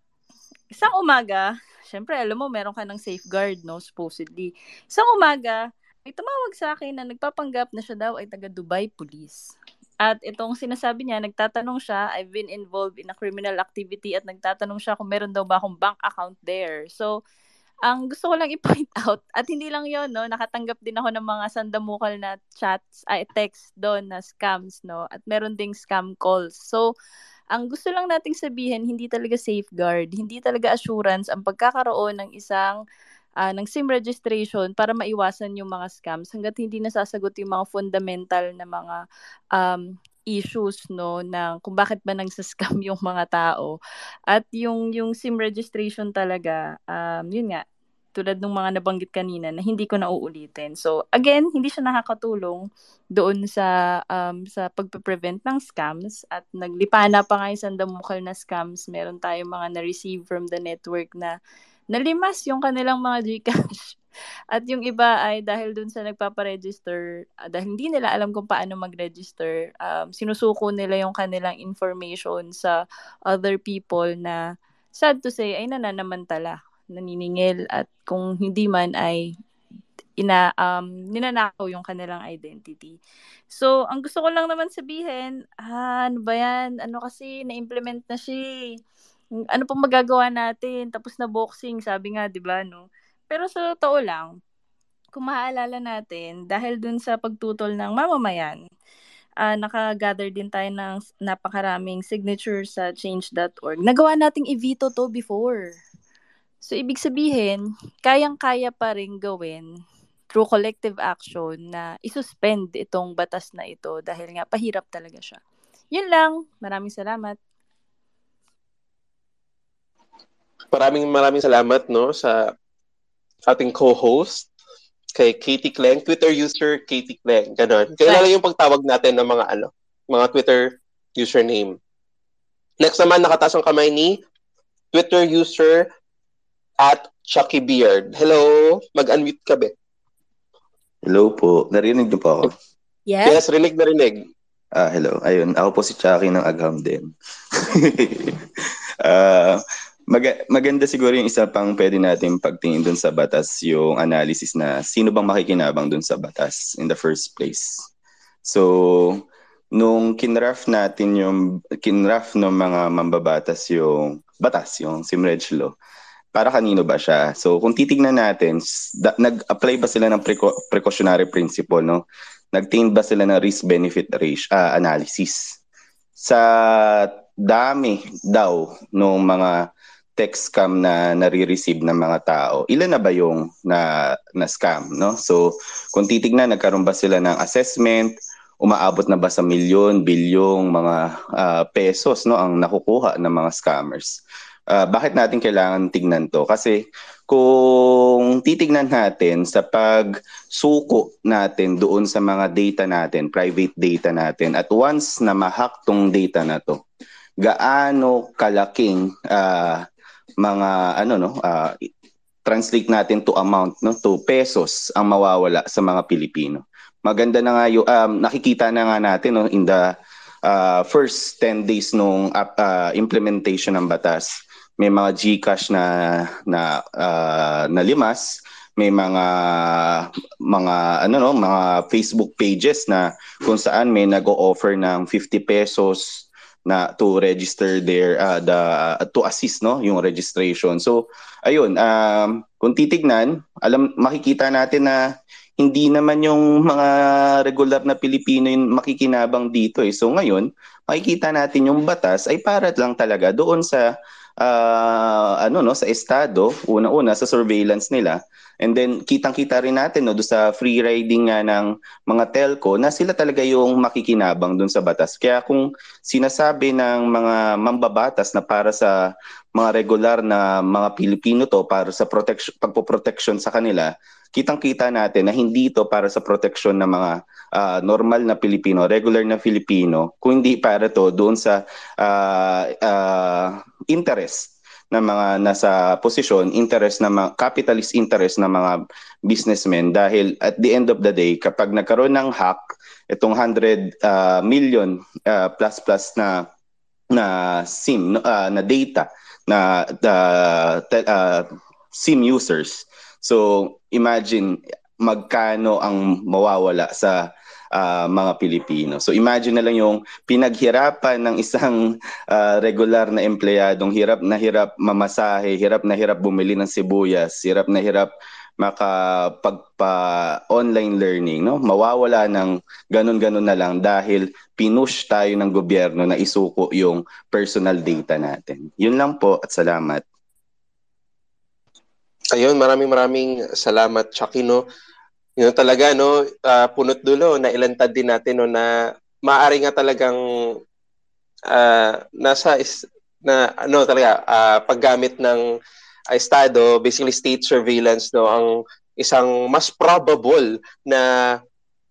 isang umaga, syempre alam mo, meron ka ng safeguard, no, supposedly. Isang umaga, may tumawag sa akin na nagpapanggap na siya daw ay taga Dubai Police. At itong sinasabi niya, nagtatanong siya, I've been involved in a criminal activity at nagtatanong siya kung meron daw ba akong bank account there. So, ang gusto ko lang i-point <laughs> out, at hindi lang yon no, nakatanggap din ako ng mga sandamukal na chats, ay text doon na scams, no, at meron ding scam calls. So, ang gusto lang nating sabihin, hindi talaga safeguard, hindi talaga assurance ang pagkakaroon ng isang ah, ng SIM registration para maiwasan yung mga scams hanggat hindi nasasagot yung mga fundamental na mga um, issues no ng kung bakit ba nagsascam <laughs> yung mga tao at yung yung SIM registration talaga um yun nga tulad ng mga nabanggit kanina na hindi ko na uulitin. So again, hindi siya nakakatulong doon sa um sa pagpe-prevent ng scams at naglipana pa nga yung sandamukal na scams. Meron tayong mga na-receive from the network na nalimas yung kanilang mga GCash. <laughs> At yung iba ay dahil dun sa nagpaparegister, uh, dahil hindi nila alam kung paano mag-register, um, sinusuko nila yung kanilang information sa other people na sad to say ay nananamantala, naniningil at kung hindi man ay ina um ninanakaw yung kanilang identity. So, ang gusto ko lang naman sabihin, ah, ano ba yan? Ano kasi na-implement na siya. Ano pong magagawa natin? Tapos na boxing, sabi nga, 'di ba, no? Pero sa totoo lang, kung maaalala natin, dahil dun sa pagtutol ng mamamayan, uh, naka-gather din tayo ng napakaraming signatures sa change.org. Nagawa nating i-veto to before. So, ibig sabihin, kayang-kaya pa rin gawin through collective action na isuspend itong batas na ito dahil nga pahirap talaga siya. Yun lang. Maraming salamat. Maraming maraming salamat no sa ating co-host kay Katie Kleng, Twitter user Katie Kleng. Ganon. Kailan yung pagtawag natin ng mga ano, mga Twitter username. Next naman nakataas ang kamay ni Twitter user at Chucky Beard. Hello, mag-unmute ka be. Hello po. Narinig niyo po ako? Yes? Yes, rinig na rinig. Ah, hello. Ayun, ako po si Chucky ng Agham din. <laughs> Ah, mag- maganda siguro yung isa pang pwede natin pagtingin dun sa batas, yung analysis na sino bang makikinabang dun sa batas in the first place. So, nung kinraft natin yung kinraft ng mga mambabatas yung batas, yung Simreg Law, para kanino ba siya? So, kung titignan natin, da- nag-apply ba sila ng preco- precautionary principle, no? Nagtingin ba sila ng risk-benefit ratio, ah, analysis? Sa dami daw ng mga text scam na nare-receive ng mga tao, ilan na ba yung na, na scam, no? So, kung titignan, nagkaroon ba sila ng assessment, umaabot na ba sa milyon, bilyong mga ah, pesos no ang nakukuha ng mga scammers. Ah, bakit natin kailangan tignan to? Kasi kung titignan natin sa pagsuko natin doon sa mga data natin, private data natin, at once na mahack tong data na to, gaano kalaking ah, mga ano no ah, translate natin to amount no to pesos ang mawawala sa mga Pilipino. Maganda na nga yung um, nakikita na nga natin no in the uh, first 10 days nung uh, uh, implementation ng batas. May mga GCash na na uh, na limas may mga mga ano no mga Facebook pages na kung saan may nag-o-offer ng 50 pesos na to register their uh, the uh, to assist no yung registration so ayun um kung titignan alam makikita natin na hindi naman yung mga regular na Pilipino yung makikinabang dito eh. So ngayon, makikita natin yung batas ay para lang talaga doon sa uh, ano no sa estado, una-una sa surveillance nila. And then kitang-kita rin natin no do sa free riding nga ng mga telco na sila talaga yung makikinabang doon sa batas. Kaya kung sinasabi ng mga mambabatas na para sa mga regular na mga Pilipino to para sa protection pagpo-protection sa kanila, kitang-kita natin na hindi ito para sa protection ng mga uh, normal na Pilipino, regular na Filipino, kung hindi para to doon sa uh, uh, interest ng mga nasa posisyon, interest ng mga capitalist interest ng mga businessmen dahil at the end of the day kapag nagkaroon ng hack itong 100 uh, million uh, plus plus na na SIM uh, na data na uh, uh, SIM users. So imagine magkano ang mawawala sa uh, mga Pilipino. So imagine na lang yung pinaghirapan ng isang uh, regular na empleyadong hirap na hirap mamasahe, hirap na hirap bumili ng sibuyas, hirap na hirap makapagpa online learning no mawawala ng ganun-ganun na lang dahil pinush tayo ng gobyerno na isuko yung personal data natin yun lang po at salamat Ayun, maraming maraming salamat, Chucky, no? Yun talaga, no? Uh, punot dulo, na ilantad din natin, no, na maaari nga talagang uh, nasa is, na ano talaga uh, paggamit ng uh, estado basically state surveillance no ang isang mas probable na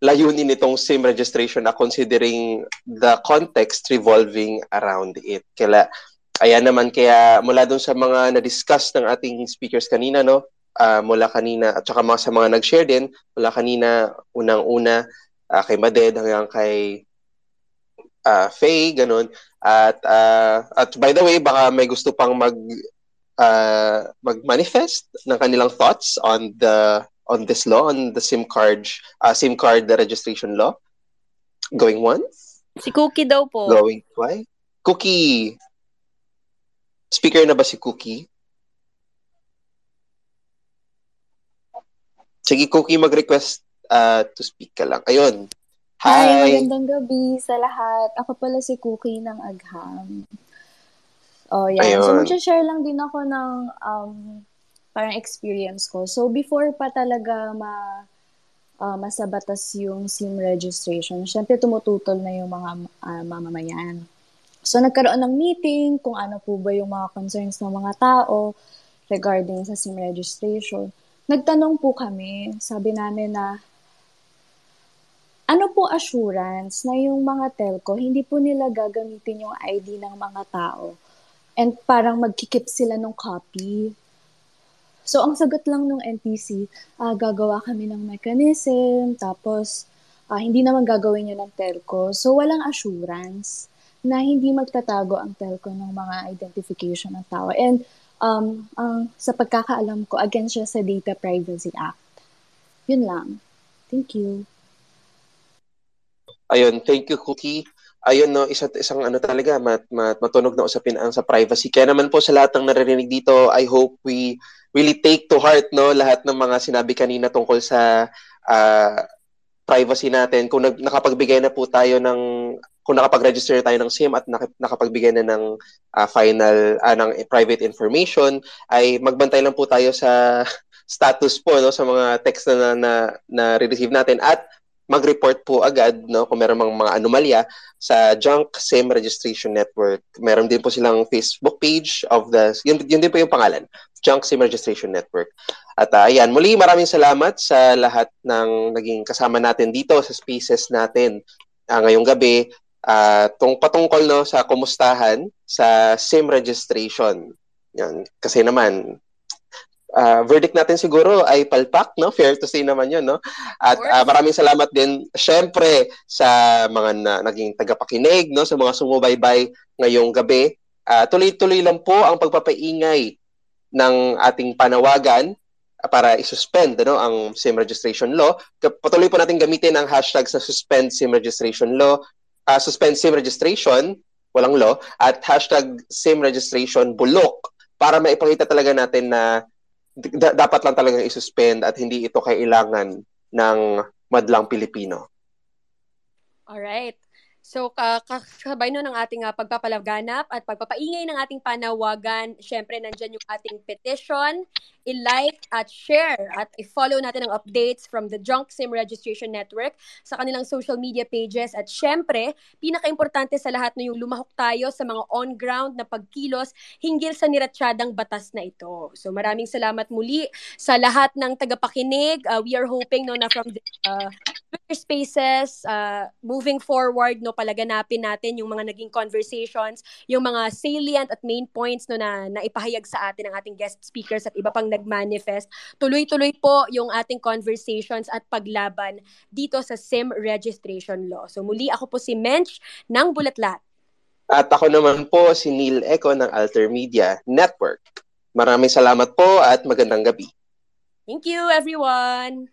layunin nitong SIM registration na considering the context revolving around it. Kaya Ayan naman, kaya mula dun sa mga na-discuss ng ating speakers kanina, no? Uh, mula kanina, at saka mga sa mga nag-share din, mula kanina, unang-una, uh, kay Maded hanggang kay uh, Faye, ganun. At, uh, at by the way, baka may gusto pang mag uh, mag-manifest ng kanilang thoughts on the on this law, on the SIM card, uh, SIM card the registration law. Going once? Si Cookie daw po. Going twice? Cookie, Speaker na ba si Cookie? Sige, Cookie, mag-request uh, to speak ka lang. Ayun. Hi! Hi, magandang gabi sa lahat. Ako pala si Cookie ng Agham. Oh, yan. Ayun. So, mag-share lang din ako ng um, parang experience ko. So, before pa talaga ma uh, masabatas yung SIM registration, syempre tumututol na yung mga uh, mamamayan. So, nagkaroon ng meeting kung ano po ba yung mga concerns ng mga tao regarding sa SIM registration. Nagtanong po kami, sabi namin na ano po assurance na yung mga telco, hindi po nila gagamitin yung ID ng mga tao and parang magkikip sila ng copy. So, ang sagot lang ng NTC, uh, gagawa kami ng mechanism, tapos uh, hindi naman gagawin yun ng telco. So, walang assurance na hindi magtatago ang telco ng mga identification ng tao. And um, ang, sa pagkakaalam ko, against siya sa Data Privacy Act. Yun lang. Thank you. Ayun, thank you, Cookie ayun no, isa isang ano talaga mat, mat, matunog na usapin ang sa privacy. Kaya naman po sa lahat ng naririnig dito, I hope we really take to heart no lahat ng mga sinabi kanina tungkol sa uh, privacy natin. Kung nag, nakapagbigay na po tayo ng kung nakapag-register tayo ng SIM at nakapagbigay na ng uh, final uh, ng private information ay magbantay lang po tayo sa <laughs> status po no sa mga text na na, na receive natin at mag-report po agad no kung meron mga, mga anomalya sa Junk SIM Registration Network. Meron din po silang Facebook page of the yun, yun din po yung pangalan, Junk SIM Registration Network. At uh, ayan, muli maraming salamat sa lahat ng naging kasama natin dito sa spaces natin uh, ngayong gabi uh, tung patungkol no sa kumustahan sa SIM registration. Yan. Kasi naman uh, verdict natin siguro ay palpak, no? Fair to say naman yun, no? At uh, maraming salamat din, syempre, sa mga na, naging tagapakinig, no? Sa mga sumubaybay ngayong gabi. Uh, tuloy-tuloy lang po ang pagpapaingay ng ating panawagan para i-suspend ano, ang SIM registration law. Patuloy po natin gamitin ang hashtag sa suspend SIM registration law, uh, suspend SIM registration, walang law, at hashtag SIM registration bulok para maipakita talaga natin na d- dapat lang talaga i-suspend at hindi ito kailangan ng madlang Pilipino. All right. So, kasabay nun ng ating uh, pagpapalaganap at pagpapaingay ng ating panawagan, syempre nandyan yung ating petition, i-like at share at i-follow natin ang updates from the Junk SIM Registration Network sa kanilang social media pages at syempre, pinaka-importante sa lahat na yung lumahok tayo sa mga on-ground na pagkilos hinggil sa niratsyadang batas na ito. So, maraming salamat muli sa lahat ng tagapakinig. Uh, we are hoping no, na from the uh, Spaces, uh, moving forward, no, palaganapin natin yung mga naging conversations, yung mga salient at main points no, na naipahayag sa atin ng ating guest speakers at iba pang nag-manifest. Tuloy-tuloy po yung ating conversations at paglaban dito sa SIM registration law. So muli ako po si Mench ng Bulatlat. At ako naman po si Neil Eco ng Alter Media Network. Maraming salamat po at magandang gabi. Thank you everyone.